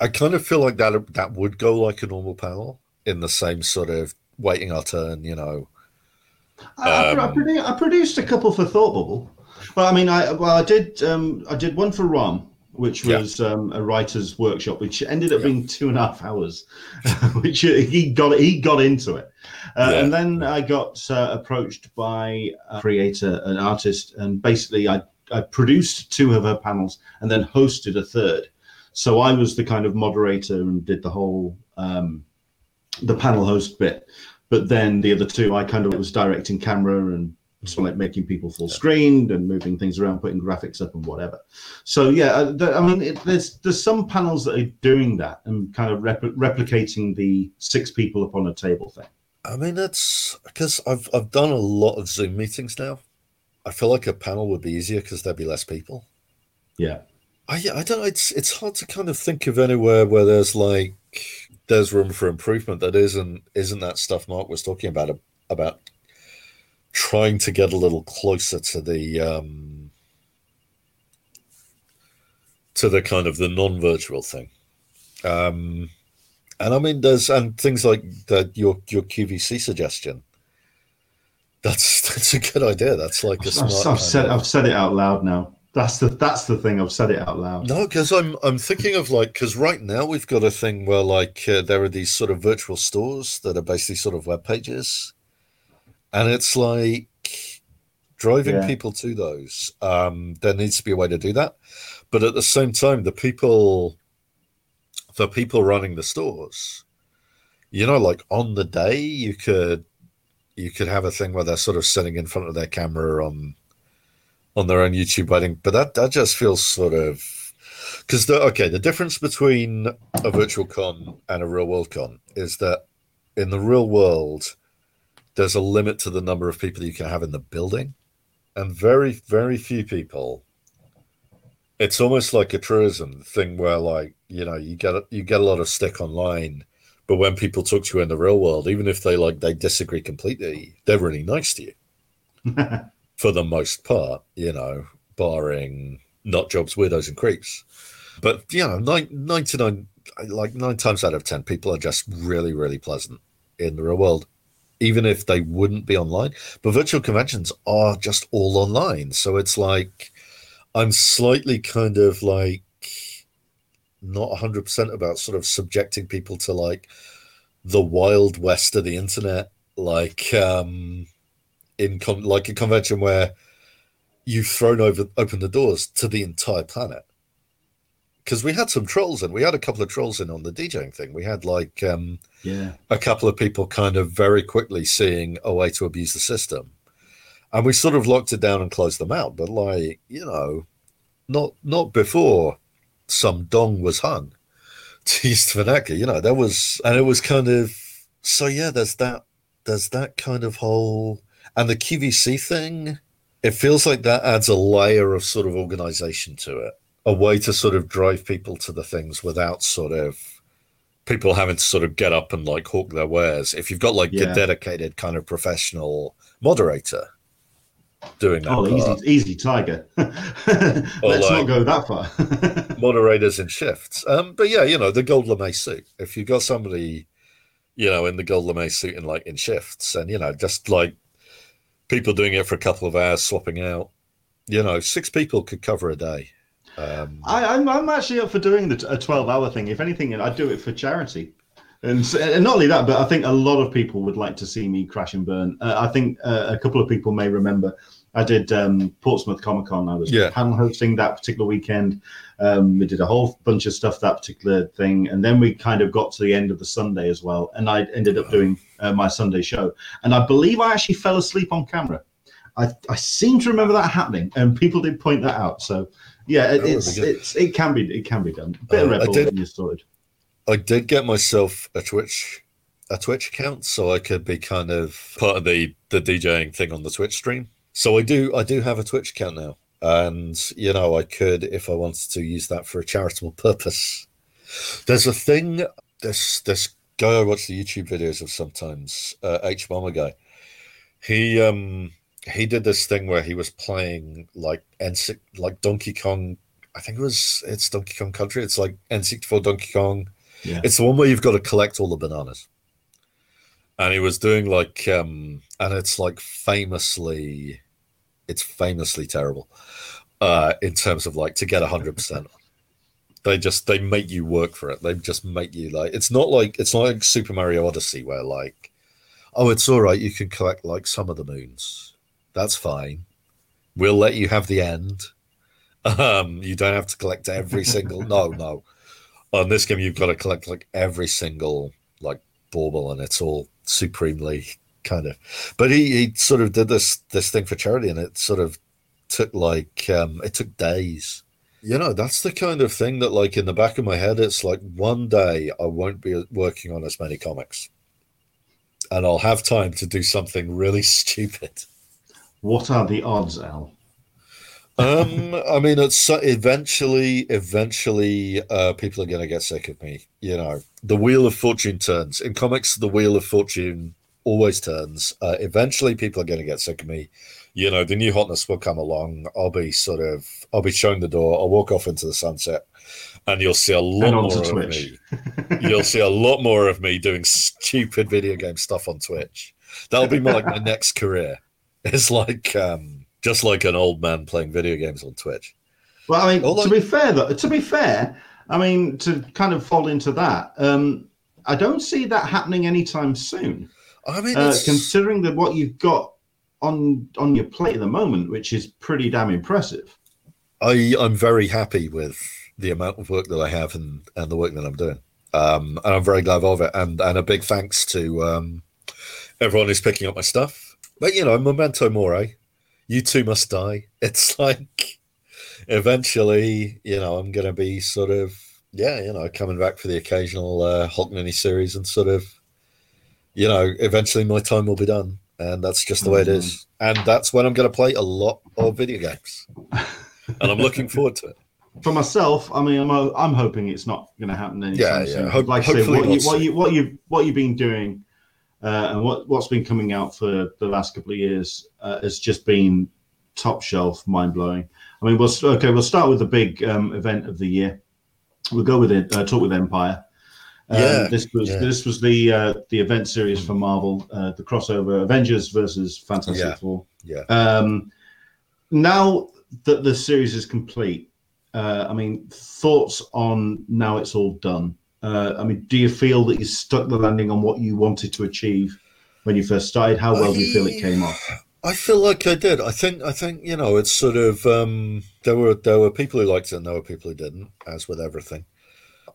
I kind of feel like that that would go like a normal panel in the same sort of waiting our turn, you know, I, um, I, produced, I, produced, a couple for Thought Bubble. Well, I mean, I well, I did um, I did one for Rom, which was yeah. um, a writer's workshop, which ended up yeah. being two and a half hours, which he got he got into it, uh, yeah. and then I got uh, approached by a creator, an artist, and basically I I produced two of her panels and then hosted a third. So I was the kind of moderator and did the whole um, the panel host bit. But then the other two, I kind of was directing camera and so like making people full screened and moving things around, putting graphics up and whatever. So yeah, uh, I mean, it, there's there's some panels that are doing that and kind of repl- replicating the six people upon a table thing. I mean, that's because I've I've done a lot of Zoom meetings now. I feel like a panel would be easier because there'd be less people. Yeah. I I don't know. It's it's hard to kind of think of anywhere where there's like there's room for improvement. That isn't isn't that stuff Mark was talking about about trying to get a little closer to the um, to the kind of the non-virtual thing. Um, and I mean, there's and things like that. Your your QVC suggestion. That's that's a good idea. That's like a I've, smart. I've said I've said it out loud now. That's the that's the thing. I've said it out loud. No, because I'm I'm thinking of like because right now we've got a thing where like uh, there are these sort of virtual stores that are basically sort of web pages, and it's like driving yeah. people to those. Um, there needs to be a way to do that, but at the same time, the people, the people running the stores, you know, like on the day you could you could have a thing where they're sort of sitting in front of their camera on on their own YouTube wedding, but that that just feels sort of because the okay the difference between a virtual con and a real world con is that in the real world there's a limit to the number of people you can have in the building. And very very few people it's almost like a truism thing where like you know you get you get a lot of stick online but when people talk to you in the real world even if they like they disagree completely they're really nice to you. For the most part, you know, barring not jobs, widows, and creeps. But you know, nine, 99, like nine times out of ten, people are just really, really pleasant in the real world, even if they wouldn't be online. But virtual conventions are just all online, so it's like I'm slightly kind of like not 100% about sort of subjecting people to like the wild west of the internet like um in con- like a convention where you've thrown over open the doors to the entire planet because we had some trolls and we had a couple of trolls in on the DJing thing. We had like um, yeah a couple of people kind of very quickly seeing a way to abuse the system, and we sort of locked it down and closed them out. But like you know, not not before some dong was hung. To use the vernacular, you know, there was, and it was kind of so. Yeah, there's that. There's that kind of whole and the QVC thing. It feels like that adds a layer of sort of organization to it a way to sort of drive people to the things without sort of people having to sort of get up and like hawk their wares. If you've got like Yeah. a dedicated kind of professional moderator doing that, oh part, easy easy tiger let's like- not go that far moderators in shifts. Um, but yeah, you know, the gold lame suit. If you've got somebody, you know, in the gold lame suit and like in shifts, and you know, just like people doing it for a couple of hours, swapping out, you know, six people could cover a day. Um, I, I'm, I'm actually up for doing the, a 12 hour thing. If anything, I'd do it for charity. And, s- and not only that, but I think a lot of people would like to see me crash and burn. Uh, I think uh, a couple of people may remember I did um, Portsmouth Comic Con. I was Yeah. panel hosting that particular weekend. Um, we did a whole bunch of stuff that particular thing. And then we kind of got to the end of the Sunday as well. And I ended up doing uh, my Sunday show. And I believe I actually fell asleep on camera. I, I seem to remember that happening, and people did point that out. So, yeah, it, it's it's it can be it can be done. Bit of Uh, Bull did- in your storage. I did get myself a Twitch a Twitch account so I could be kind of part of the the DJing thing on the Twitch stream. So I do I do have a Twitch account now. And you know, I could if I wanted to use that for a charitable purpose. There's a thing this this guy I watch the YouTube videos of sometimes, uh, hbomberguy. He um he did this thing where he was playing like N like Donkey Kong. I think it was it's Donkey Kong Country. It's like N64 Donkey Kong. Yeah. It's the one where you've got to collect all the bananas. And he was doing like um and it's like famously it's famously terrible uh in terms of like to get 100%. They just they make you work for it. They just make you like it's not like it's not like Super Mario Odyssey where like oh it's all right you can collect like some of the moons. That's fine. We'll let you have the end. Um you don't have to collect every single no no. On this game you've got to collect like every single like bauble and it's all supremely kind of but he, he sort of did this this thing for charity and it sort of took like um it took days you know that's the kind of thing that like in the back of my head it's like one day i won't be working on as many comics and i'll have time to do something really stupid What are the odds, Al? um i mean it's eventually eventually uh people are going to get sick of me you know. The wheel of fortune turns. In comics the wheel of fortune always turns. Uh eventually people are going to get sick of me. You know the new hotness will come along. I'll be sort of i'll be showing the door. I'll walk off into the sunset and you'll see a lot more of Twitch. me. You'll see a lot more of me doing stupid video game stuff on twitch. That'll be my, like my next career it's like um just like an old man playing video games on twitch Well, I mean, Although- to be fair, though, to be fair, I mean, to kind of fall into that, um, I don't see that happening anytime soon. i mean Uh, considering that what you've got on on your plate at the moment, which is pretty damn impressive. I, i'm very happy with the amount of work that i have and and the work that i'm doing um and i'm very glad of it and and a big thanks to um everyone who's picking up my stuff but you know memento mori you too must die. It's like eventually you know i'm gonna be sort of yeah you know coming back for the occasional uh hulk mini series and sort of you know eventually my time will be done. And that's just the way it is. And that's when i'm gonna play a lot of video games. And i'm looking forward to it. For myself, I mean, I'm I'm hoping it's not going to happen anytime Yeah, yeah. soon. Hope- like I say, hopefully what you, what you what you what you've been doing, and what what's been coming out for the last couple of years uh, has just been top shelf, mind blowing. I mean, we'll okay. We'll start with the big um, event of the year. We'll go with it. Uh, talk with Empyre. Um, Yeah, this was yeah. this was the uh, the event series for Marvel, uh, the crossover Avengers versus Fantastic Yeah. Four. yeah Um, now that the series is complete, uh, I mean, thoughts on now it's all done. Uh, I mean, do you feel that you stuck the landing on what you wanted to achieve when you first started? How well do you feel it came off? I feel like I did. I think I think you know it's sort of um, there were there were people who liked it and there were people who didn't, as with everything.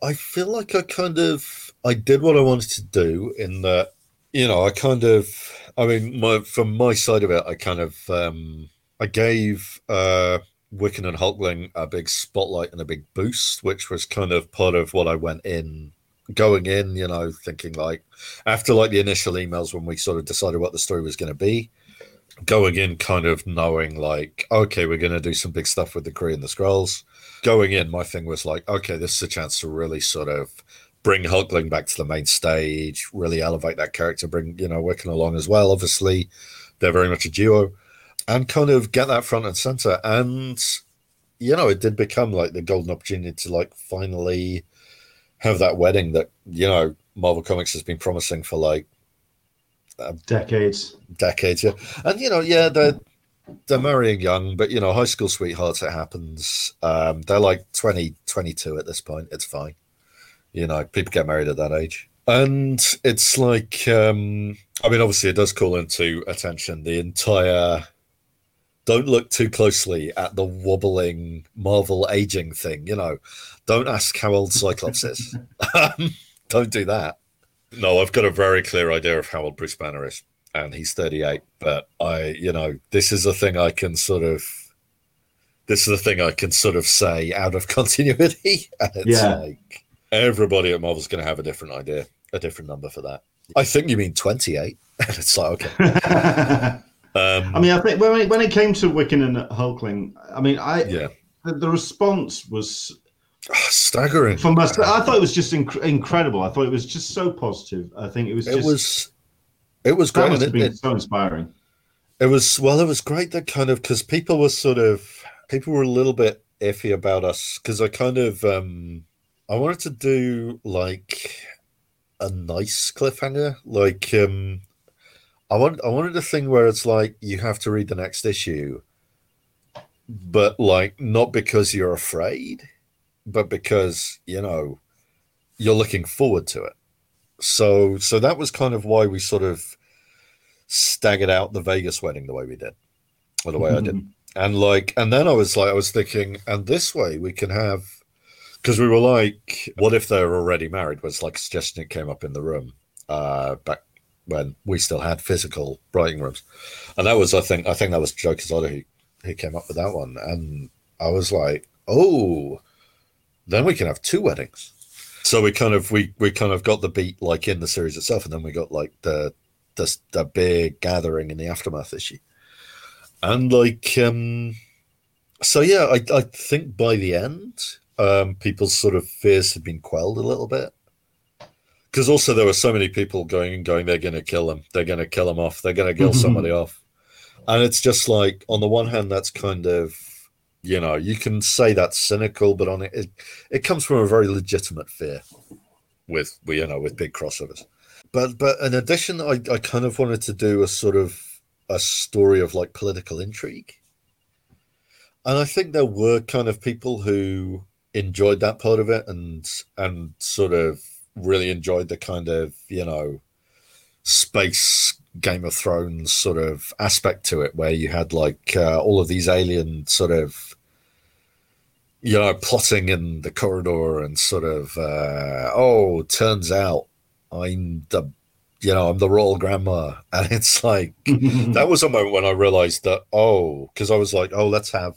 I feel like I kind of I did what I wanted to do in that you know I kind of I mean my from my side of it I kind of um, I gave uh, Wiccan and Hulkling a big spotlight and a big boost, which was kind of part of what I went in going in, you know, thinking like after like the initial emails when we sort of decided what the story was going to be going in kind of knowing like okay we're going to do some big stuff with the Kree and the Skrulls. Going in my thing was like okay this is a chance to really sort of bring hulkling back to the main stage really elevate that character bring you know Wiccan along as well. Obviously they're very much a duo and kind of get that front and center and you know it did become like the golden opportunity to like finally have that wedding that you know marvel comics has been promising for like decades, decades, yeah. And you know, yeah, they're they're marrying young, but you know, high school sweethearts. It happens. Um, they're like 20, 22 at this point. It's fine. You know, people get married at that age, and it's like, um, I mean, obviously, it does call into attention the entire. Don't look too closely at the wobbling Marvel aging thing. You know, don't ask how old Cyclops is. Um, don't do that. No, I've got a very clear idea of how old Bruce Banner is, and he's 38. But I, you know, this is a thing I can sort of, this is a thing I can sort of say out of continuity. And it's yeah. like everybody at Marvel's going to have a different idea, a different number for that. I think you mean 28. And it's like, okay. Um, I mean, I think when it, when it came to Wiccan and Hulkling, I mean, I, yeah. the, the response was staggering. From my, I thought it was just inc- incredible. I thought it was just so positive. I think it was. Just, it was. It was great. Must have been it, so inspiring. It was well. It was great that kind of because people were sort of people were a little bit iffy about us because I kind of um I wanted to do like a nice cliffhanger, like um I want I wanted a thing where it's like you have to read the next issue, but like not because you're afraid but because you know you're looking forward to it. So so that was kind of why we sort of staggered out the Vegas wedding the way we did, or the way I did. Mm-hmm. And like, and then I was like, I was thinking, and this way we can have, because we were like, what if they're already married? Was like a suggestion that came up in the room uh, back when we still had physical writing rooms, and that was, I think, I think that was Joe Quesada who, who came up with that one, and I was like, oh, then we can have two weddings. So we kind of we we kind of got the beat like in the series itself, and then we got like the the, the big gathering in the aftermath issue, and like um, so yeah, I I think by the end, um, people's sort of fears had been quelled a little bit because also there were so many people going and going, they're going to kill them, they're going to kill them off, they're going to kill mm-hmm. somebody off, and it's just like on the one hand, that's kind of you know, you can say that's cynical, but on it, it, it comes from a very legitimate fear with, you know, with big crossovers. But, but in addition, I, I kind of wanted to do a sort of a story of like political intrigue. And I think there were kind of people who enjoyed that part of it and, and sort of really enjoyed the kind of, you know, space Game of Thrones sort of aspect to it, where you had like uh, all of these alien sort of, you know, plotting in the corridor and sort of, uh, oh, turns out I'm the, you know, I'm the royal grandma, and it's like that was a moment when I realized that oh, because I was like, oh, let's have,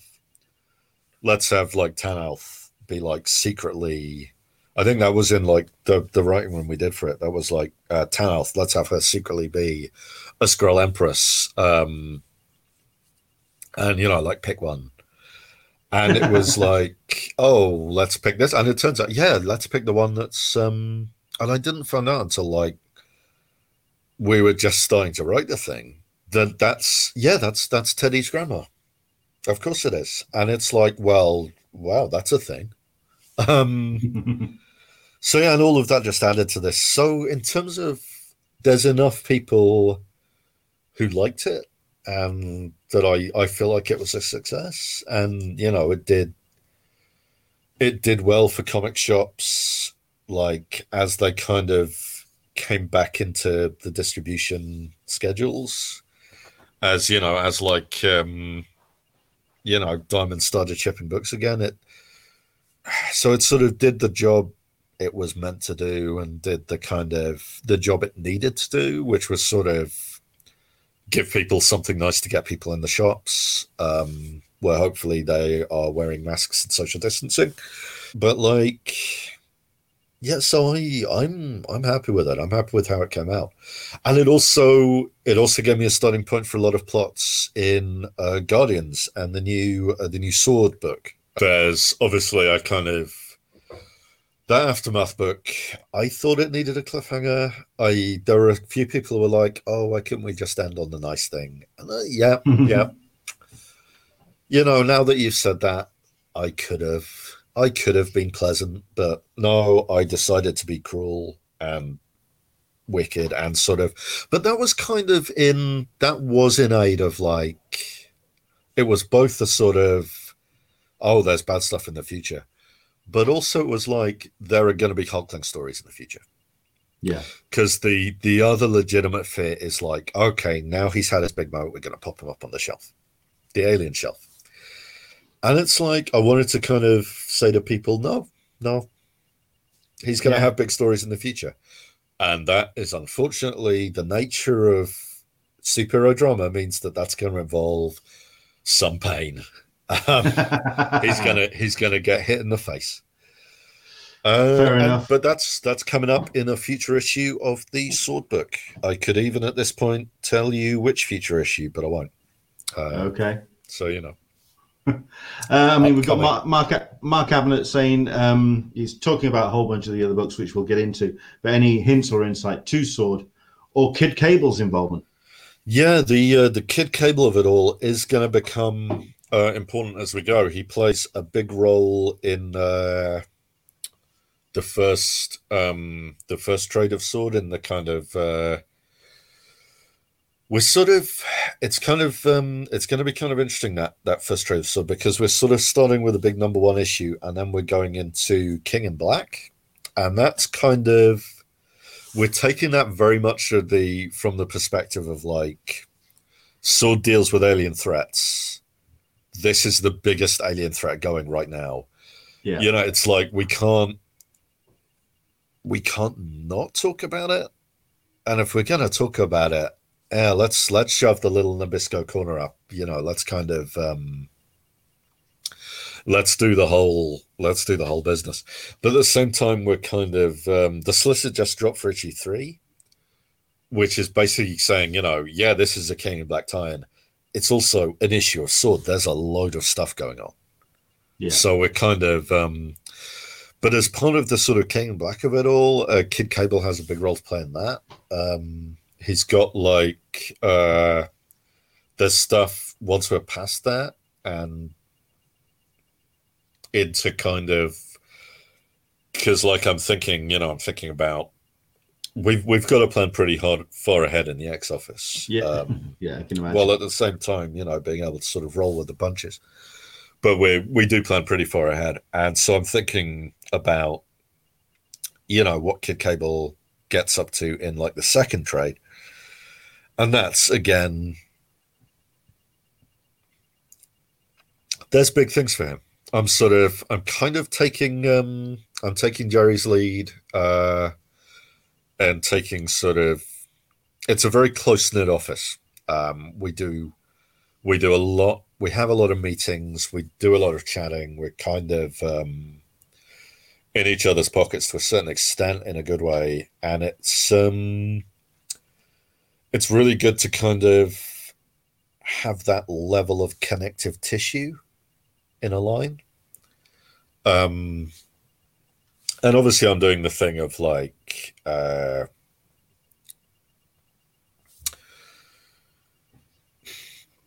let's have like Tanalth be like secretly I think that was in like the the writing room we did for it. That was like uh, Tanalth. Let's have her secretly be a Skrull Empress, um, and you know, like pick one. And it was like, oh, let's pick this. And it turns out, yeah, let's pick the one that's. um And I didn't find out until like we were just starting to write the thing that that's yeah, that's that's Teddy's grandma. Of course it is, and it's like, well, wow, that's a thing. Um, so yeah, and all of that just added to this. So in terms of, there's enough people who liked it, and that I I feel like it was a success, and you know it did. It did well for comic shops, like as they kind of came back into the distribution schedules. as you know, as like um, you know, Diamond started shipping books again. It so it sort of did the job it was meant to do and did the kind of the job it needed to do, which was sort of give people something nice to get people in the shops, um, where hopefully they are wearing masks and social distancing. But like, yeah, so I I'm I'm happy with it. I'm happy with how it came out, and it also it also gave me a starting point for a lot of plots in uh, Guardians and the new uh, the new Sword book. There's obviously I kind of that aftermath book, I thought it needed a cliffhanger. I there were a few people who were like, "Oh, why couldn't we just end on the nice thing?" And uh, yeah, yeah. You know, now that you've said that, I could have, I could have been pleasant, but no, I decided to be cruel and wicked and sort of. But that was kind of in that was in aid of like, it was both the sort of, oh, there's bad stuff in the future but also it was like there are going to be Hulkling stories in the future. Yeah, because the the other legitimate fear is like, okay, now he's had his big moment, we're going to pop him up on the shelf, the alien shelf, and it's like I wanted to kind of say to people, no, no, he's going to yeah. have big stories in the future, and that is unfortunately the nature of superhero drama means that that's going to involve some pain um, he's gonna he's gonna get hit in the face. Uh, Fair enough. And, but that's that's coming up in a future issue of the Sword Book. I could even at this point tell you which future issue, but I won't. Uh, okay. So you know. uh, I mean, we've got Mark, Mark, Mark saying um, he's talking about a whole bunch of the other books, which we'll get into. But any hints or insight to Sword or Kid Cable's involvement? Yeah, the uh, the Kid Cable of it all is going to become uh, important as we go. He plays a big role in uh, the first um, the first trade of sword in the kind of uh, we're sort of it's kind of um, it's going to be kind of interesting that that first trade of sword because we're sort of starting with a big number one issue and then we're going into King in Black, and that's kind of we're taking that very much the from the perspective of like sword deals with alien threats this is the biggest alien threat going right now. Yeah. You know, it's like we can't we can't not talk about it. And if we're gonna talk about it, yeah, let's let's shove the little Nabisco corner up. You know, let's kind of um let's do the whole let's do the whole business. But at the same time, we're kind of um the solicit just dropped for issue three, which is basically saying, you know, yeah, this is a King in Black tie-in it's also an issue of sword. There's a load of stuff going on. Yeah. So we're kind of, um, but as part of the sort of King in Black of it all, uh, Kid Cable has a big role to play in that. Um, he's got like, uh, there's stuff once we're past that and into kind of, because like I'm thinking, you know, I'm thinking about we've we've got to plan pretty hard far ahead in the X office. Yeah, um, yeah, I can imagine. While at the same time, you know, being able to sort of roll with the punches. But we we do plan pretty far ahead, and so I'm thinking about, you know, what Kid Cable gets up to in like the second trade, and that's again. There's big things for him. I'm sort of, I'm kind of taking, um, I'm taking Jerry's lead. Uh, and taking sort of it's a very close knit office. Um, we do we do a lot. We have a lot of meetings. We do a lot of chatting. We're kind of um, in each other's pockets to a certain extent, in a good way, and it's um, it's really good to kind of have that level of connective tissue in a line. Um, and obviously I'm doing the thing of like uh,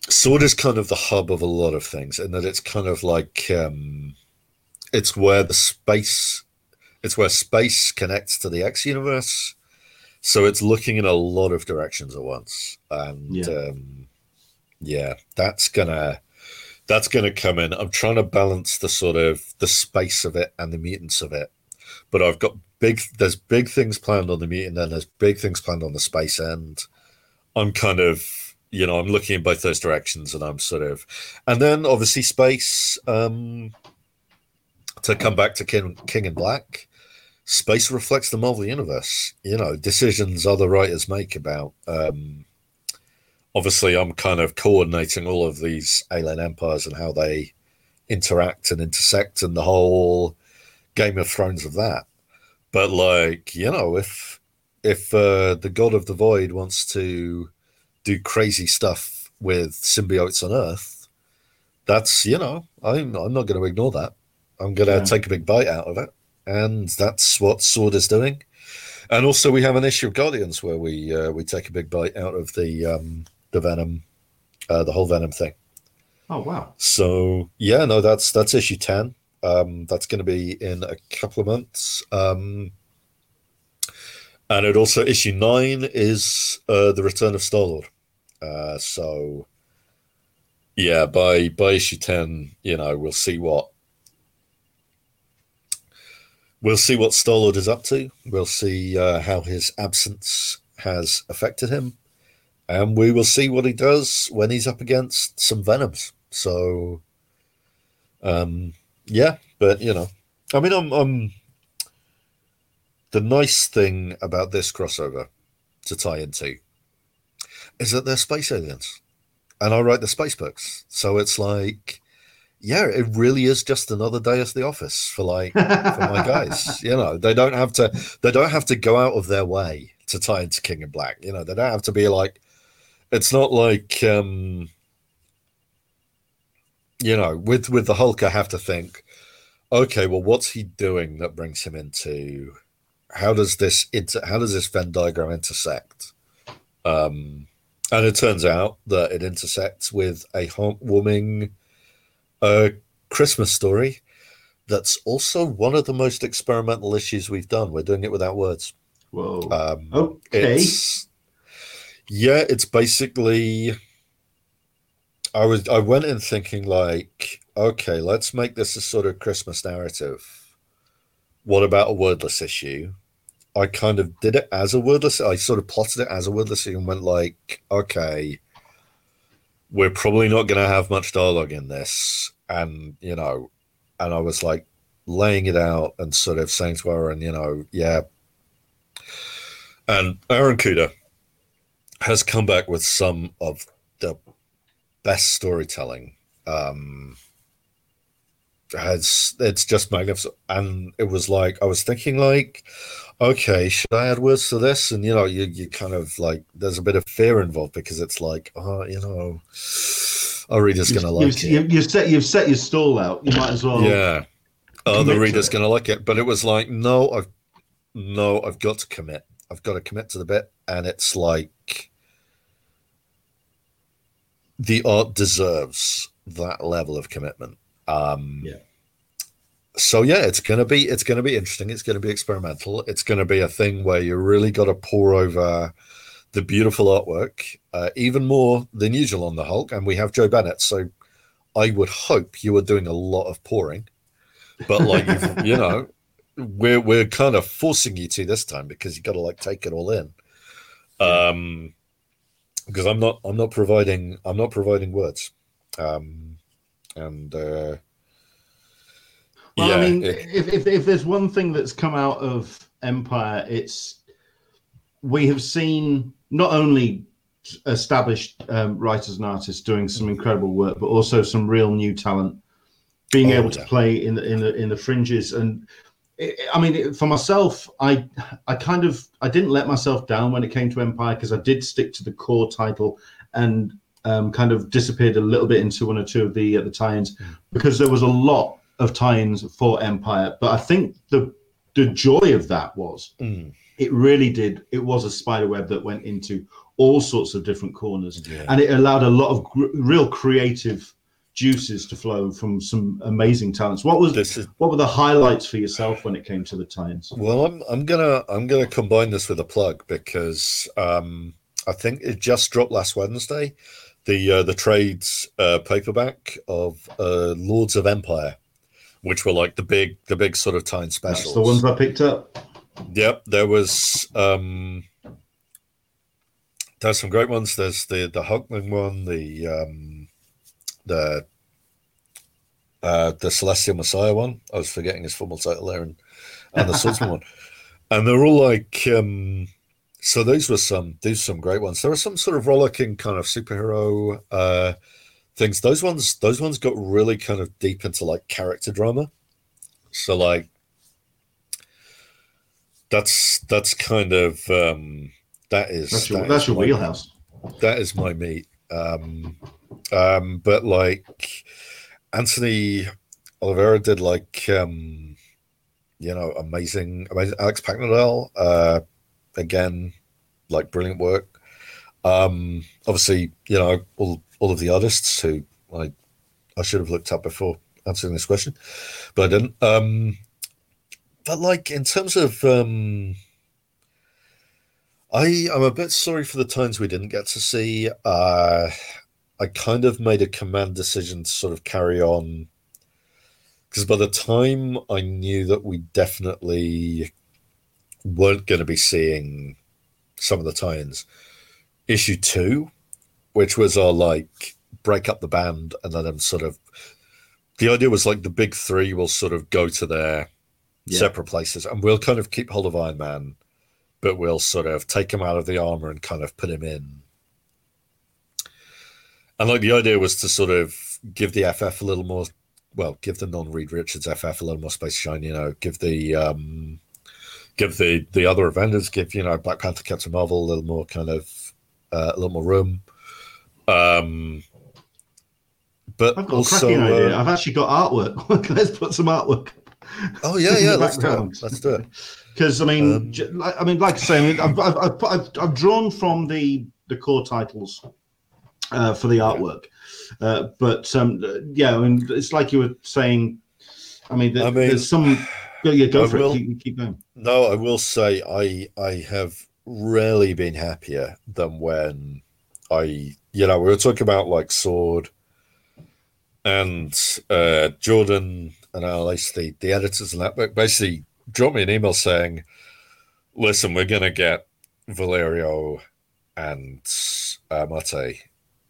sword is kind of the hub of a lot of things and that it's kind of like um, it's where the space it's where space connects to the x universe. So it's looking in a lot of directions at once. And yeah, um, yeah that's gonna that's gonna come in. I'm trying to balance the sort of the space of it and the mutants of it. But I've got big. There's big things planned on the meeting, and there's big things planned on the space end. I'm kind of, you know, I'm looking in both those directions, and I'm sort of, and then obviously space. Um, to come back to King, King in Black, space reflects the Marvel universe. You know, decisions other writers make about. Um, obviously, I'm kind of coordinating all of these alien empires and how they interact and intersect, and the whole Game of Thrones of that. But like, you know, if if uh, the God of the Void wants to do crazy stuff with symbiotes on Earth, that's you know, I'm I'm not going to ignore that. I'm going to yeah. take a big bite out of it, and that's what Sword is doing. And also, we have an issue of Guardians where we uh, we take a big bite out of the um, the Venom, uh, the whole Venom thing. Oh wow! So yeah, no, that's that's issue ten. Um, that's going to be in a couple of months. Um, and it also issue nine is uh, the return of Star Lord. Uh, so yeah, by by issue ten, you know, we'll see what we'll see what Star Lord is up to. We'll see uh, how his absence has affected him, and we will see what he does when he's up against some Venoms. So, um, yeah, but you know, I mean, I'm, I'm the nice thing about this crossover to tie into is that they're space aliens, and I write the space books, so it's like yeah, it really is just another day at the office for like for my guys. You know, they don't have to they don't have to go out of their way to tie into King in Black. You know, they don't have to be like it's not like um you know, with with the Hulk I have to think, okay, well what's he doing that brings him into how does this inter- how does this Venn diagram intersect? Um and it turns out that it intersects with a heartwarming a Christmas story that's also one of the most experimental issues we've done. We're doing it without words. Whoa. Um, okay. It's, yeah, it's basically. I was I went in thinking like, okay, let's make this a sort of Christmas narrative. What about a wordless issue? I kind of did it as a wordless. I sort of plotted it as a wordless issue and went like, okay, we're probably not going to have much dialogue in this. And, you know, and I was like laying it out and sort of saying to Aaron, you know, yeah. And Aaron Kuder has come back with some of best storytelling. Um, has it's just magnificent, and it was like I was thinking like, okay, should I add words to this? And you know, you you kind of like there's a bit of fear involved because it's like, oh, you know, our reader's going to like you've, it. You've set you've set your stall out. You might as well. Yeah. Oh, the reader's going to like it, but it was like, no, I've no, I've got to commit. I've got to commit to the bit, and it's like the art deserves that level of commitment. Um, yeah so yeah, it's gonna be it's gonna be interesting. It's gonna be experimental. It's gonna be a thing where you really got to pour over the beautiful artwork, uh, even more than usual on the Hulk. And we have Joe Bennett, so I would hope you are doing a lot of pouring. But like you know, we're we're kind of forcing you to this time because you got to like take it all in. Um, because I'm not I'm not providing I'm not providing words. Um, and uh well, yeah, I mean, it, if, if, if there's one thing that's come out of Empyre, it's we have seen not only established um, writers and artists doing some incredible work, but also some real new talent being oh, able yeah. to play in the in the in the fringes. And it, I mean, for myself, I I kind of I didn't let myself down when it came to Empyre because I did stick to the core title and um, kind of disappeared a little bit into one or two of the uh, the tie-ins mm. because there was a lot of tie-ins for Empyre. But I think the the joy of that was mm. it really did. It was a spider web that went into all sorts of different corners, yeah. and it allowed a lot of gr- real creative juices to flow from some amazing talents. What was is, what were the highlights for yourself when it came to the tie-ins? Well, I'm I'm gonna I'm gonna combine this with a plug because um, I think it just dropped last Wednesday. The uh, the trades uh, paperback of uh, Lords of Empyre which were like the big the big sort of time specials. That's the ones I picked up. Yep, there was um there's some great ones. There's the the Hulkling one, the um, the uh, the Celestial Messiah one. I was forgetting his formal title there, and, and the Swordsman one, and they're all like. Um, so these were some these were some great ones. There were some sort of rollicking kind of superhero uh, things. Those ones those ones got really kind of deep into like character drama. So like that's that's kind of um, that is that's your, that that's is your my- wheelhouse. that is my meat. Um, um, but like Anthony Oliveira did like um, you know amazing, amazing Alex Paknadel uh, again like brilliant work. Um, obviously, you know all all of the artists who I I should have looked up before answering this question, but I didn't. Um, but like in terms of um, I am a bit sorry for the times we didn't get to see. Uh, I kind of made a command decision to sort of carry on because by the time I knew that we definitely weren't going to be seeing some of the tie-ins, issue two, which was our like break up the band and let them sort of. The idea was like the big three will sort of go to their Yeah. separate places, and we'll kind of keep hold of Iron Man but we'll sort of take him out of the armor and kind of put him in. And like the idea was to sort of give the FF a little more, well, give the non-Reed Richards FF a little more space to shine. You know, give the um, give the the other Avengers, give you know Black Panther, Captain Marvel a little more kind of uh, a little more room. Um, but I've got also, a cracking idea. uh, I've actually got artwork. Let's put some artwork. oh yeah, yeah, let's do it. Let's do it. Because I mean, Um, j- like, I mean, like I say, I mean, I've, I've, I've, I've, I've drawn from the the core titles uh, for the artwork, uh, but um, yeah, I mean, it's like you were saying. I mean, there- I mean, there's some. Yeah, go I for will- it. Keep, keep going. No, I will say I I have rarely been happier than when I you know we were talking about like sword and uh Jordan and Alice the the editors and that but basically dropped me an email saying listen we're gonna get Valerio and uh, Marte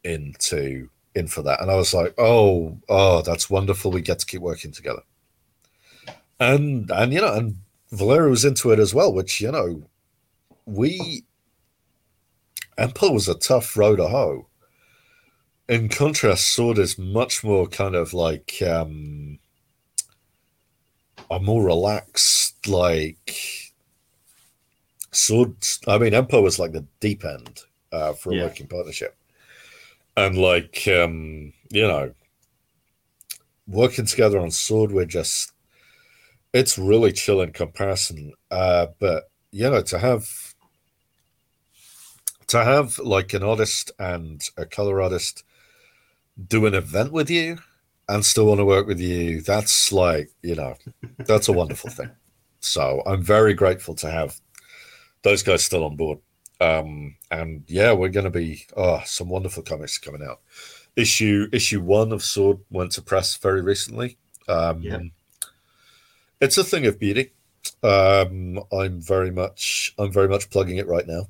into in for that and I was like oh oh that's wonderful we get to keep working together and and you know and Valerio was into it as well, which you know, we Empyre was a tough row to hoe. In contrast, Sword is much more kind of like um a more relaxed, like Sword. I mean, Empyre was like the deep end uh, for a Yeah. working partnership, and like um, you know, working together on Sword, we're just it's really chill in comparison. Uh, but you know, to have to have like an artist and a color artist do an event with you and still want to work with you, that's like, you know, that's a wonderful thing. So I'm very grateful to have those guys still on board. Um, and yeah, we're going to be oh, some wonderful comics coming out. Issue issue one of Sword went to press very recently. Um, Yeah. It's a thing of beauty. Um, I'm very much I'm very much plugging it right now.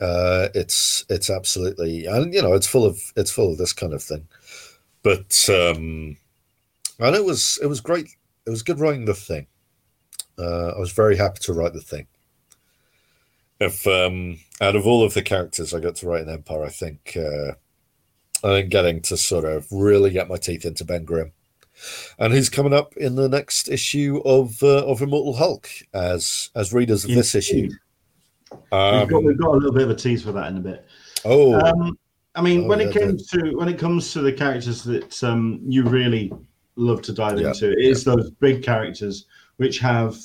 Uh, it's it's absolutely and you know it's full of it's full of this kind of thing. But um, and it was it was great. It was good writing the thing. Uh, I was very happy to write the thing. If um, out of all of the characters I got to write in Empyre, I think uh, I think getting to sort of really get my teeth into Ben Grimm, and he's coming up in the next issue of uh, of Immortal Hulk as as readers of this issue. Um, we've, got, we've got a little bit of a tease for that in a bit. oh, Um, I mean, Oh, when it yeah, comes to when it comes to the characters that um, you really love to dive Yeah, into, it's those big characters which have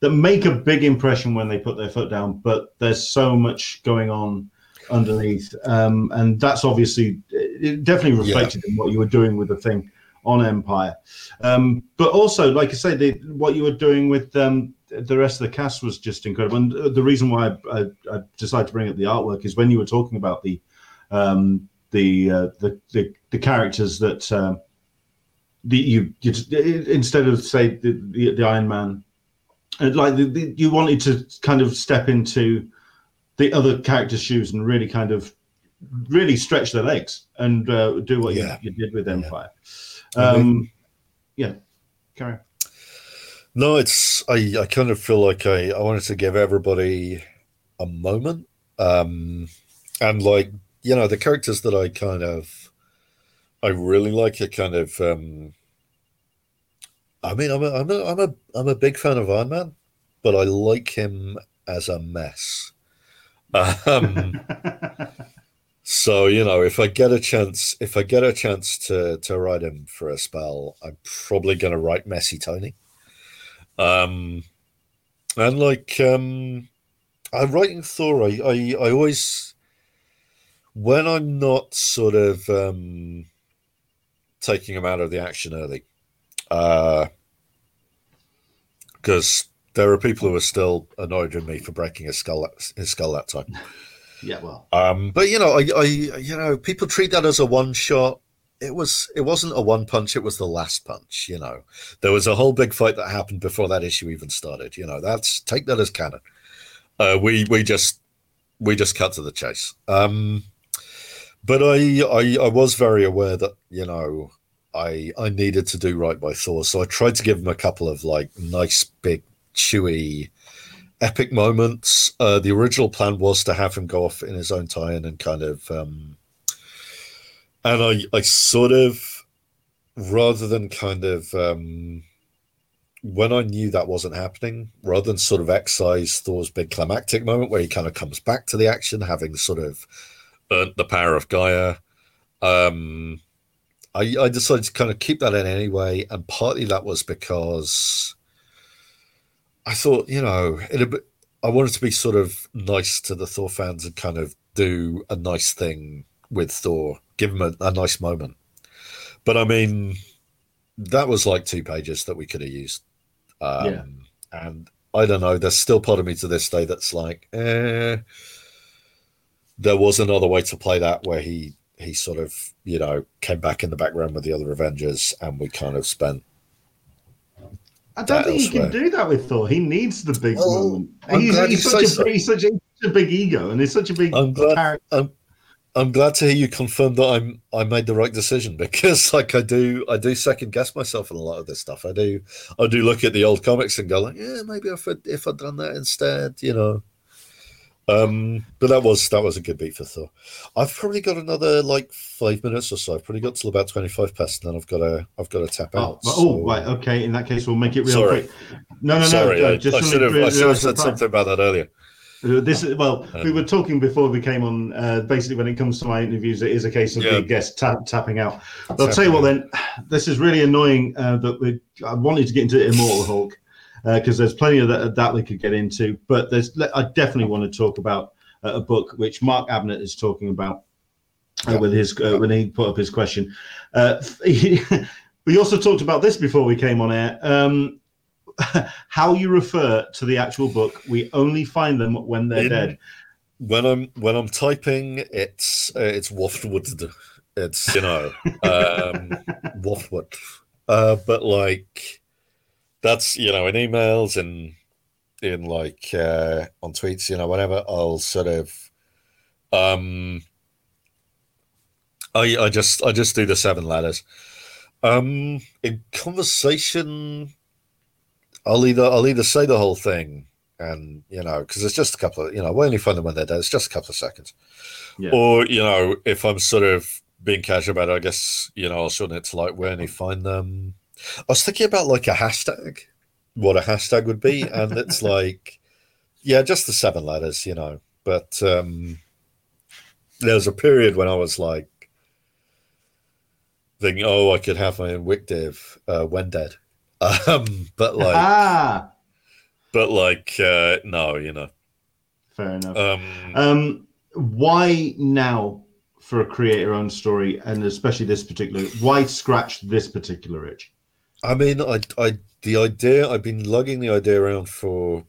that make a big impression when they put their foot down. But there's so much going on underneath, um, and that's obviously it definitely reflected in what you were doing with the thing on Empyre. Um, but also, like I say, the, what you were doing with um, the rest of the cast was just incredible. And the reason why I, I, I decided to bring up the artwork is when you were talking about the um, the, uh, the the the characters that uh, the you, you just, instead of say the, the, the Iron Man, like the, the, you wanted to kind of step into the other characters' shoes and really kind of really stretch their legs and uh, do what Yeah. you, you did with Empyre. Mean- Um, yeah, carry on. No, it's I, I kind of feel like I, I wanted to give everybody a moment. Um and like, you know, the characters that I kind of I really like are kind of um I mean I'm a I'm a I'm a I'm a big fan of Iron Man, but I like him as a mess. Um so, you know, if I get a chance if I get a chance to to write him for a spell, I'm probably gonna write Messy Tony. Um, and like um, I'm writing Thor. I, I I always when I'm not sort of um, taking him out of the action early, because there are people who are still annoyed with me for breaking his skull his skull that time. yeah, well, Um, but you know, I, I, you know, people treat that as a one shot. It was, it wasn't a one punch. It was the last punch. You know, there was a whole big fight that happened before that issue even started. You know, that's take that as canon. Uh, we, we just, we just cut to the chase. Um, but I, I, I was very aware that you know, I, I needed to do right by Thor, so I tried to give him a couple of like nice, big, chewy epic moments. Uh, the original plan was to have him go off in his own tie-in and kind of, um, and I, I sort of, rather than kind of, um, when I knew that wasn't happening, rather than sort of excise Thor's big climactic moment where he kind of comes back to the action, having sort of earned the power of Gaia, um, I, I decided to kind of keep that in anyway, and partly that was because I thought, you know, it. I wanted to be sort of nice to the Thor fans and kind of do a nice thing with Thor, give him a, a nice moment. But I mean, that was like two pages that we could have used. Um, Yeah. And I don't know. There's still part of me to this day that's like, eh. There was another way to play that where he he sort of you know came back in the background with the other Avengers, and we kind of spent I don't think he can do that with Thor. He needs the big Well, moment. He's, he's such, a, so. he's, such a, such a big ego, and he's such a big I'm glad- character. I'm I'm glad to hear you confirm that I'm I made the right decision because like I do I do second guess myself in a lot of this stuff. I do I do look at the old comics and go like, yeah, maybe if I, if I'd done that instead, you know. Um, but that was that was a good beat for Thor. I've probably got another like five minutes or so. I've probably got till about twenty five past, and then I've got to I've got to tap Oh, out. oh, so- right. Okay. In that case, we'll make it real Sorry. quick. No, no, no. Sorry, uh, I, just I should have I should have said something about that earlier. Uh, This is well. we Um, were talking before we came on. Uh, basically, when it comes to my interviews, it is a case of Yeah. the guest tap, tapping out. But I'll tell you what. Then this is really annoying. Uh, that we I wanted to get into Immortal Hulk because there's plenty of that, that we could get into. But there's I definitely want to talk about uh, a book which Mark Abnett is talking about uh, Yeah. with his uh, when he put up his question. Uh, we also talked about this before we came on air. Um, how you refer to the actual book. We only find them when they're In- dead. when I'm when I'm typing, it's uh, it's Waftwood. It's you know um, Waftwood, uh, but like that's you know in emails and in like uh, on tweets, you know whatever. I'll sort of um, I I just I just do the seven letters. Um, in conversation, I'll either I'll either say the whole thing and you know because it's just a couple of you know we only find them when they're dead it's just a couple of seconds Yeah. or you know if i'm sort of being casual about it i guess you know i'll shorten it to like we only find them i was thinking about like a hashtag what a hashtag would be and it's like yeah just the seven letters you know but um there was a period when i was like thinking oh i could have my own WicDiv uh, when dead um but like ah, but like uh no you know fair enough. um um, why now for a creator-owned story, and especially this particular? Why scratch this particular itch? I mean i i the idea i've been lugging the idea around for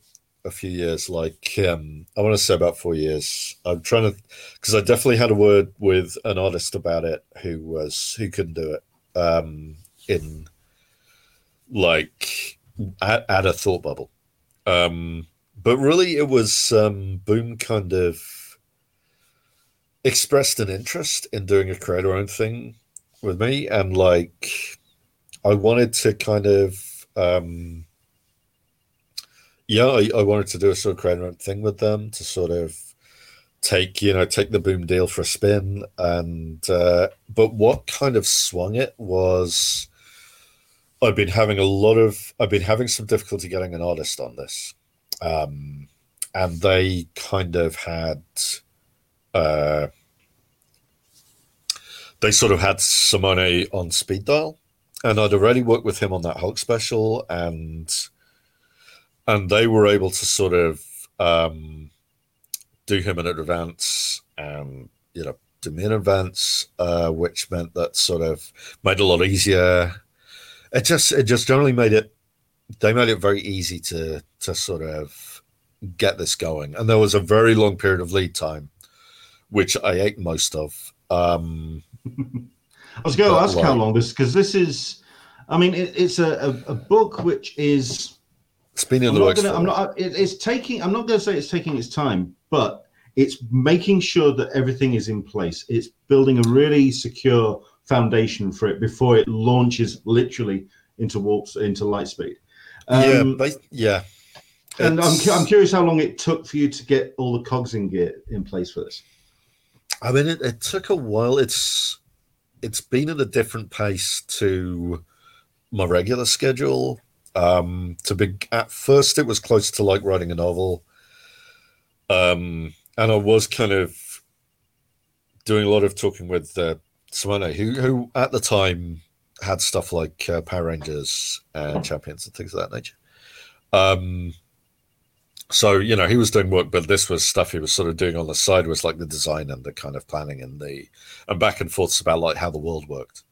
a few years like um i want to say about four years. I'm trying to because i definitely had a word with an artist about it who was who couldn't do it um in like at, at a thought bubble. Um but really, it was um, Boom kind of expressed an interest in doing a creator own thing with me, and like I wanted to kind of um, yeah, I, I wanted to do a sort of creator own thing with them to sort of take you know take the boom deal for a spin. And uh, but what kind of swung it was i've been having a lot of i've been having some difficulty getting an artist on this. Um, and they kind of had uh, they sort of had simone on speed dial and i'd already worked with him on that hulk special and and they were able to sort of um, do him in advance and you know do me in advance, uh, which meant that sort of made it a lot easier. It just it just generally made it they made it very easy to to sort of get this going. And there was a very long period of lead time, which I ate most of. Um, I was going to ask like, how long this because this is, I mean, it, it's a, a, a, book which is. It's been in I'm the works. I'm not. It, it's taking. I'm not going to say it's taking its time, but it's making sure that everything is in place. It's building a really secure foundation for it before it launches literally into warps into light speed. Um, yeah, but, yeah. And I'm, I'm curious how long it took for you to get all the cogs in gear in place for this. I mean, it, it took a while. It's it's been at a different pace to my regular schedule. Um, to be at first, it was close to like writing a novel. Um, and I was kind of doing a lot of talking with uh, Simone, who, who at the time had stuff like uh, Power Rangers and Champions and things of that nature. Um, so you know he was doing work, but this was stuff he was sort of doing on the side, was like the design and the kind of planning and the and back and forths about like how the world worked.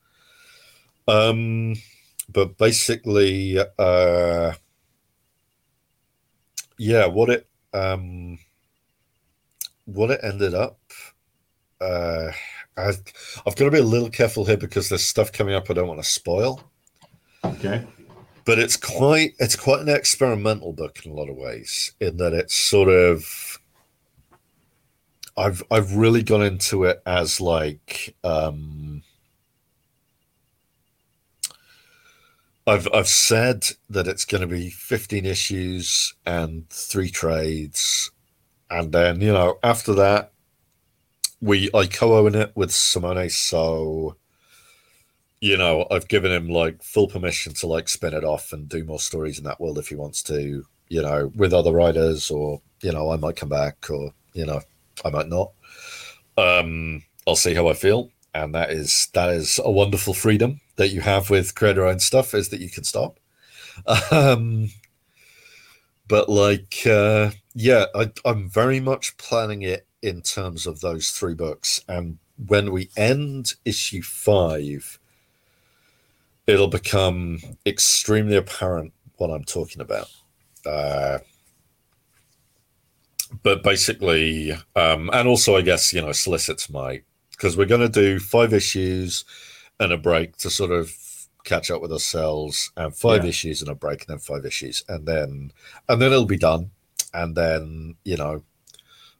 Um, but basically, uh, yeah, what it um what it ended up, uh, I, I've got to be a little careful here because there's stuff coming up I don't want to spoil. Okay. But it's quite it's quite an experimental book in a lot of ways, in that it's sort of I've I've really gone into it as like um I've I've said that it's going to be 15 issues and three trades. And then you know after that we I co-own it with Simone, so you know I've given him like full permission to like spin it off and do more stories in that world if he wants to, you know, with other writers, or you know I might come back, or you know I might not. Um, I'll see how I feel, and that is that is a wonderful freedom that you have with creator owned stuff is that you can stop. Um, but like uh, yeah I, i'm very much planning it in terms of those three books and when we end issue five it'll become extremely apparent what i'm talking about uh, but basically um, and also i guess you know solicits my because we're going to do five issues and a break to sort of catch up with ourselves and five yeah. issues and a break and then five issues and then and then it'll be done and then you know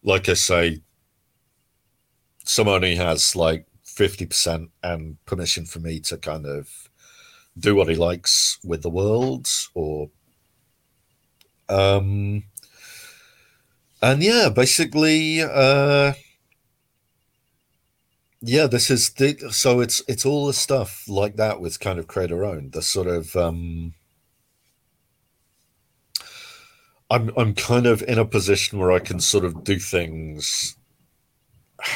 like i say someone somebody has like 50% and permission for me to kind of do what he likes with the world or um and yeah basically uh yeah this is the, so it's it's all the stuff like that with kind of creator own the sort of um i'm i'm kind of in a position where i can sort of do things.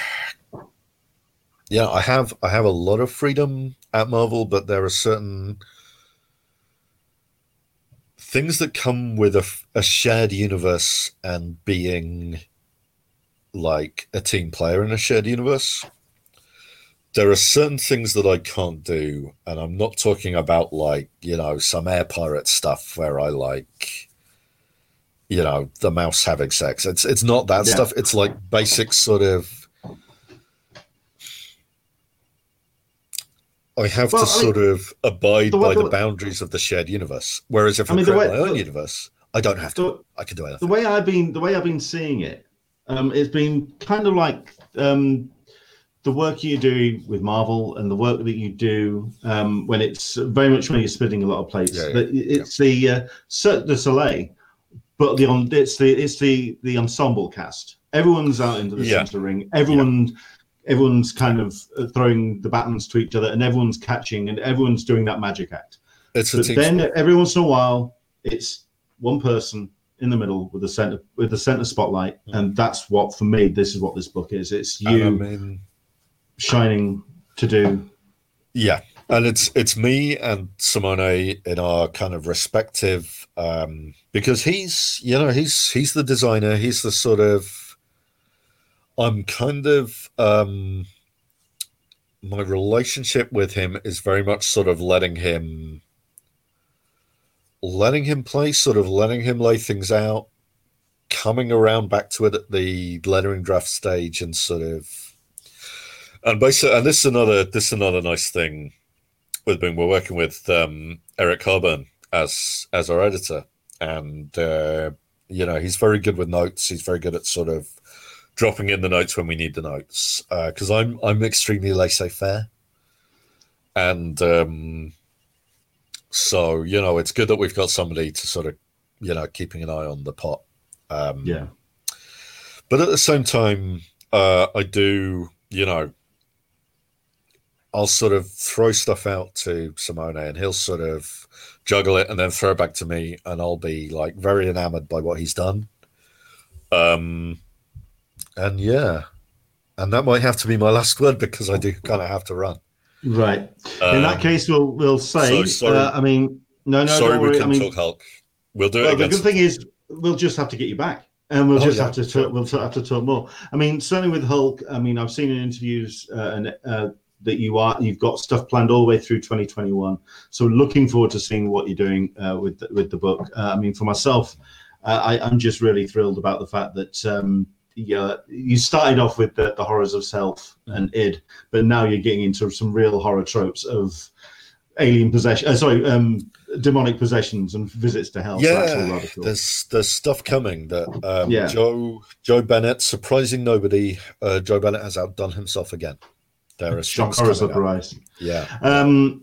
Yeah i have i have a lot of freedom at marvel but there are certain things that come with a, a shared universe and being like a team player in a shared universe there are certain things that I can't do, and I'm not talking about like you know some air pirate stuff where I like you know the mouse having sex. It's it's not that yeah. stuff. It's like basic sort of. I have well, to I sort mean, of abide the by the, the, boundaries of the shared universe. Whereas if I, I mean, create my own universe, I don't have to. I can do anything. the way I've been the way I've been seeing it, um, it's been kind of like um, the work you do with Marvel and the work that you do um, when it's very much when you're spinning a lot of plates. Yeah, yeah, But it's the uh, Cirque du Soleil, but the on it's the it's the the ensemble cast. Everyone's out into the Yeah. center ring. Everyone. Everyone's kind of uh, throwing the batons to each other, and everyone's catching, and everyone's doing that magic act. It's a But then every once in a while, it's one person in the middle with the center with the center spotlight, and that's what for me. This is what this book is. It's you I mean, shining to do. Yeah, and it's it's me and Simone in our kind of respective um because he's you know he's he's the designer he's the sort of I'm kind of um my relationship with him is very much sort of letting him letting him play sort of letting him lay things out coming around back to it at the lettering draft stage and sort of and basically, and this is another this is another nice thing with being we're working with um, Eric Harburn as as our editor, and uh, you know he's very good with notes. He's very good at sort of dropping in the notes when we need the notes because I'm I'm extremely laissez faire, and um, so you know it's good that we've got somebody to sort of you know keeping an eye on the pot. Um, Yeah, but at the same time, uh, I do, you know, I'll sort of throw stuff out to Simone and he'll sort of juggle it and then throw it back to me, and I'll be like very enamored by what he's done. Um, and yeah, and that might have to be my last word because I do kind of have to run. right. In Um, that case, we'll we'll say. so uh, I mean, no, no, sorry, we worry. I can mean, talk Hulk. We'll do it well, the good thing is we'll just have to get you back. And we'll Oh, just yeah, have to talk, we'll have to talk more. I mean, certainly with Hulk. I mean, I've seen in interviews uh, and uh, that you are you've got stuff planned all the way through 2021. So looking forward to seeing what you're doing uh, with the, with the book. Uh, I mean, for myself, uh, I, I'm just really thrilled about the fact that um, yeah, you started off with the, the horrors of self and id, but now you're getting into some real horror tropes of alien possession. Uh, sorry, um, demonic possessions and visits to hell. so that's all yeah, rather there's there's stuff coming that um, Yeah. Joe Joe Bennett surprising nobody. Uh, Joe Bennett has outdone himself again. There are Shock things horror coming up. surprise. Yeah, Um,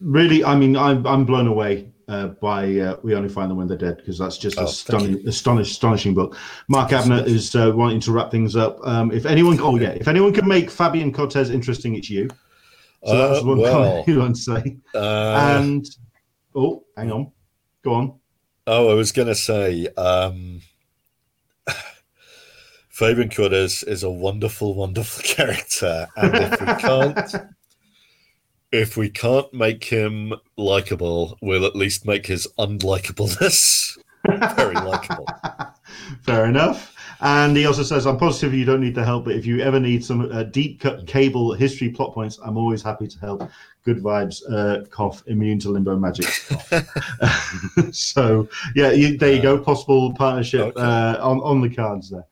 really, I mean, I'm I'm blown away uh, by uh, We Only Find Them When They're Dead because that's just Oh, a stunning, astonish, astonishing book. Mark Abner is uh, wanting to wrap things up. Um, if anyone, oh yeah, if anyone can make Fabian Cortez interesting, it's you. So that's Uh, one well, comment you want to say. uh, and oh, hang on, go on. oh, I was gonna say, um, Fabian Cortez is a wonderful, wonderful character, and if we can't, if we can't make him likable, we'll at least make his unlikableness very likable. Fair enough. And he also says, I'm positive you don't need the help, but if you ever need some uh, deep cut cable history plot points, I'm always happy to help. Good vibes, uh, cough, immune to limbo magic. so, yeah, you, there you go. Possible partnership Okay. uh, on, on the cards there.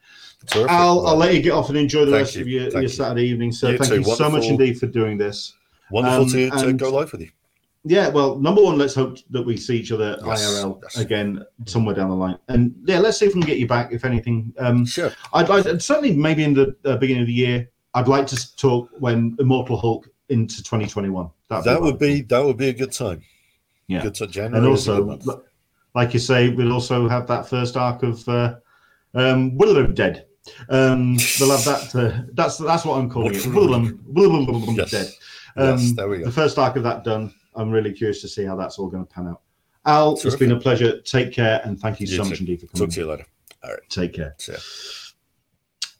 Terrific. I'll, I'll let you get off and enjoy the Thank rest you. of your, your you. Saturday evening. So, You thank too. you so much indeed for doing this. Wonderful um, to, to go live with you. Yeah, well, number one, let's hope that we see each other Yes, IRL yes. again somewhere down the line. And yeah, let's see if we can get you back, if anything. Um, Sure. I'd like certainly maybe in the uh, beginning of the year. I'd like to talk when Immortal Hulk into 2021. That'd That would be that would be a good time. Yeah. Good time. January and is a good also, like you say, we'll also have that first arc of uh, um, Willow Dead. Um, we'll have that. Uh, that's that's what I'm calling it. Willow, Yes. Dead. Um, yes, there we go. the first arc of that done. I'm really curious to see how that's all going to pan out. Al, it's been a pleasure. Take care, and thank you, You so too. much indeed for coming. Talk to you later. All right. Take care.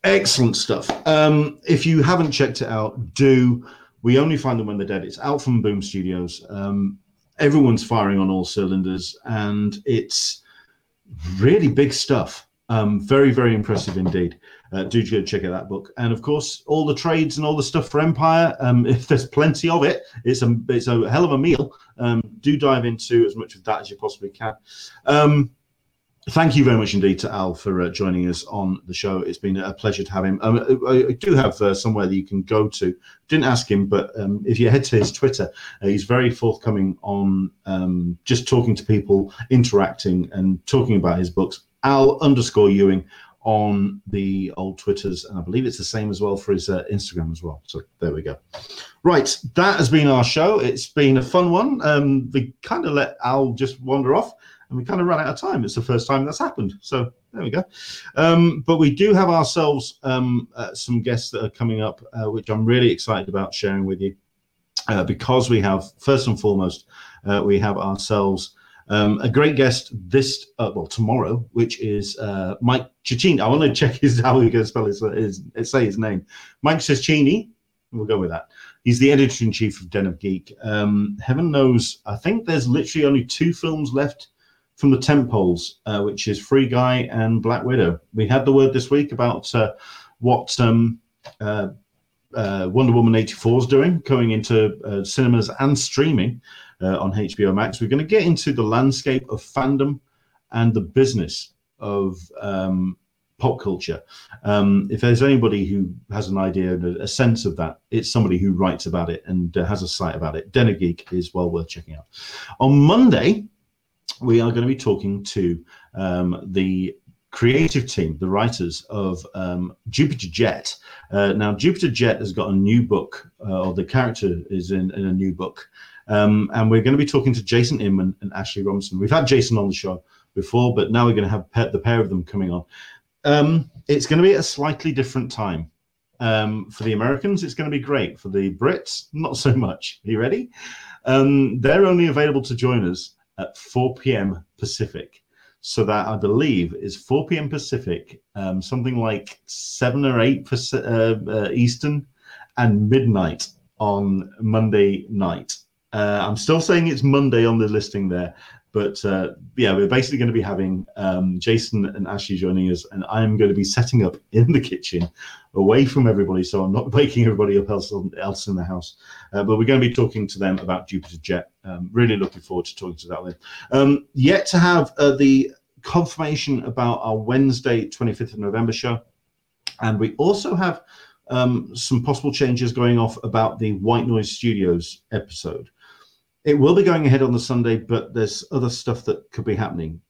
Excellent stuff. Um, if you haven't checked it out, do. We only find them when they're dead. It's out from Boom Studios. Um, everyone's firing on all cylinders, and it's really big stuff. Um, very, very impressive indeed. Uh, do go check out that book, and of course, all the trades and all the stuff for Empyre. Um, if there's plenty of it, it's a it's a hell of a meal. Um, do dive into as much of that as you possibly can. Um, thank you very much indeed to Al for uh, joining us on the show. It's been a pleasure to have him. Um, I, I, do have uh, somewhere that you can go to. Didn't ask him, but um, if you head to his Twitter, uh, he's very forthcoming on just talking to people, interacting, and talking about his books. Al underscore Ewing on the old Twitters, and I believe it's the same as well for his uh, Instagram as well. So there we go. Right, that has been our show. It's been a fun one. Um, we kind of let Al just wander off and we kind of ran out of time. It's the first time that's happened. So there we go. Um, but we do have ourselves um, uh, some guests that are coming up, uh, which I'm really excited about sharing with you. Uh, because we have, first and foremost, uh, we have ourselves um, a great guest this, uh, well, tomorrow, which is uh, Mike Cecchini. I want to check his how we going to spell his, his, say his name. Mike Cecchini. We'll go with that. He's the editor in chief of Den of Geek. Um, heaven knows, I think there's literally only two films left from the tentpoles, uh, which is Free Guy and Black Widow. We had the word this week about uh, what um, uh, uh Wonder Woman 84 is doing, going into cinemas and streaming uh, on HBO Max. We're going to get into the landscape of fandom and the business of um, pop culture. Um, if there's anybody who has an idea, and a sense of that, it's somebody who writes about it and has a site about it. Den of Geek is well worth checking out. On Monday, we are going to be talking to um, the creative team, the writers of um, Jupiter Jet. Uh, now, Jupiter Jet has got a new book, uh, or the character is in, in a new book. Um, and we're going to be talking to Jason Inman and Ashley Robinson. We've had Jason on the show before, but now we're going to have the pair of them coming on. Um, it's going to be a slightly different time. Um, for the Americans, it's going to be great. For the Brits, not so much. Are you ready? Um, they're only available to join us at 4 p.m. Pacific. So that I believe is 4 p.m. Pacific, um, something like 7 or 8 uh, uh, Eastern, and midnight on Monday night. Uh, I'm still saying it's Monday on the listing there, but uh, yeah, we're basically going to be having um, Jason and Ashley joining us, and I'm going to be setting up in the kitchen away from everybody, so I'm not waking everybody up else, else in the house. Uh, but we're going to be talking to them about Jupiter Jet. Um, really looking forward to talking to that Um, yet to have uh, the confirmation about our Wednesday, 25th of November show, and we also have um, some possible changes going off about the White Noise Studios episode. It will be going ahead on the Sunday, but there's other stuff that could be happening.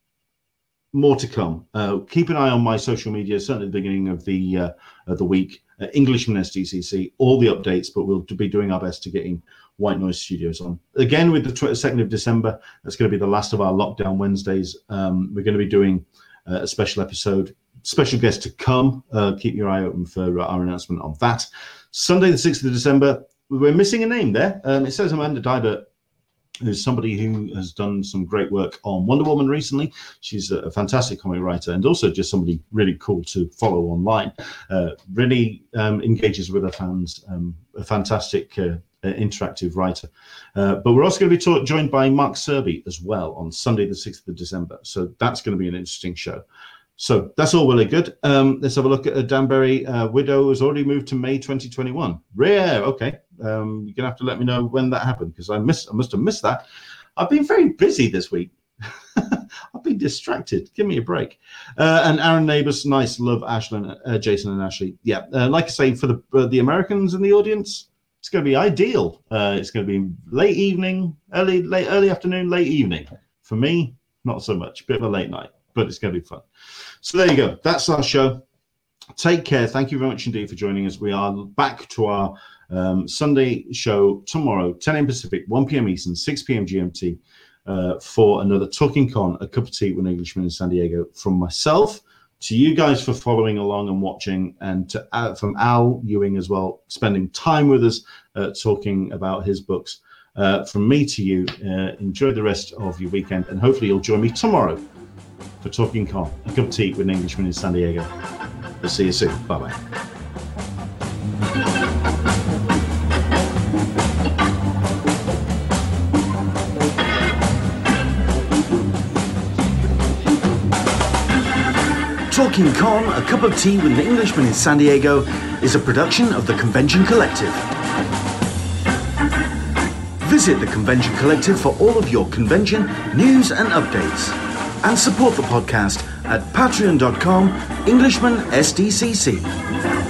More to come. Uh, keep an eye on my social media, certainly at the beginning of the uh, of the week. Uh, Englishman SDCC, all the updates, but we'll be doing our best to getting White Noise Studios on. Again, with the 22nd of December, that's going to be the last of our lockdown Wednesdays. Um, we're going to be doing uh, a special episode, special guest to come. Uh, keep your eye open for our announcement on that. Sunday, the 6th of December, we're missing a name there. Um, it says Amanda Deibert who's somebody who has done some great work on Wonder Woman recently. She's a, fantastic comic writer and also just somebody really cool to follow online. Uh, really um, engages with her fans. Um, a fantastic uh, uh interactive writer. Uh, but we're also going to be taught, joined by Mark Serby as well on Sunday, the 6th of December. So that's going to be an interesting show. So that's all really good. Um, let's have a look at a Danbury uh, widow has already moved to May 2021. Rare. Okay. Um, you're gonna have to let me know when that happened because I missed. I must have missed that. I've been very busy this week. I've been distracted. Give me a break. Uh, and Aaron Neighbors, nice. Love Ashlyn, uh, Jason, and Ashley. Yeah, uh, like I say, for the uh, the Americans in the audience, it's going to be ideal. Uh, it's going to be late evening, early late early afternoon, late evening. For me, not so much. Bit of a late night, but it's going to be fun. So there you go. That's our show. Take care. Thank you very much indeed for joining us. We are back to our um, Sunday show tomorrow, 10 a.m. Pacific, 1 p.m. Eastern, 6 p.m. GMT, uh, for another Talking Con, a cup of tea with an Englishman in San Diego. From myself to you guys for following along and watching, and to uh, from Al Ewing as well, spending time with us, uh, talking about his books. Uh, from me to you, uh, enjoy the rest of your weekend, and hopefully you'll join me tomorrow for Talking Con, a cup of tea with an Englishman in San Diego. We'll see you soon. Bye bye. Talking Con, a cup of tea with an Englishman in San Diego, is a production of the Convention Collective. Visit the Convention Collective for all of your convention news and updates. And support the podcast at patreon.com Englishman SDCC.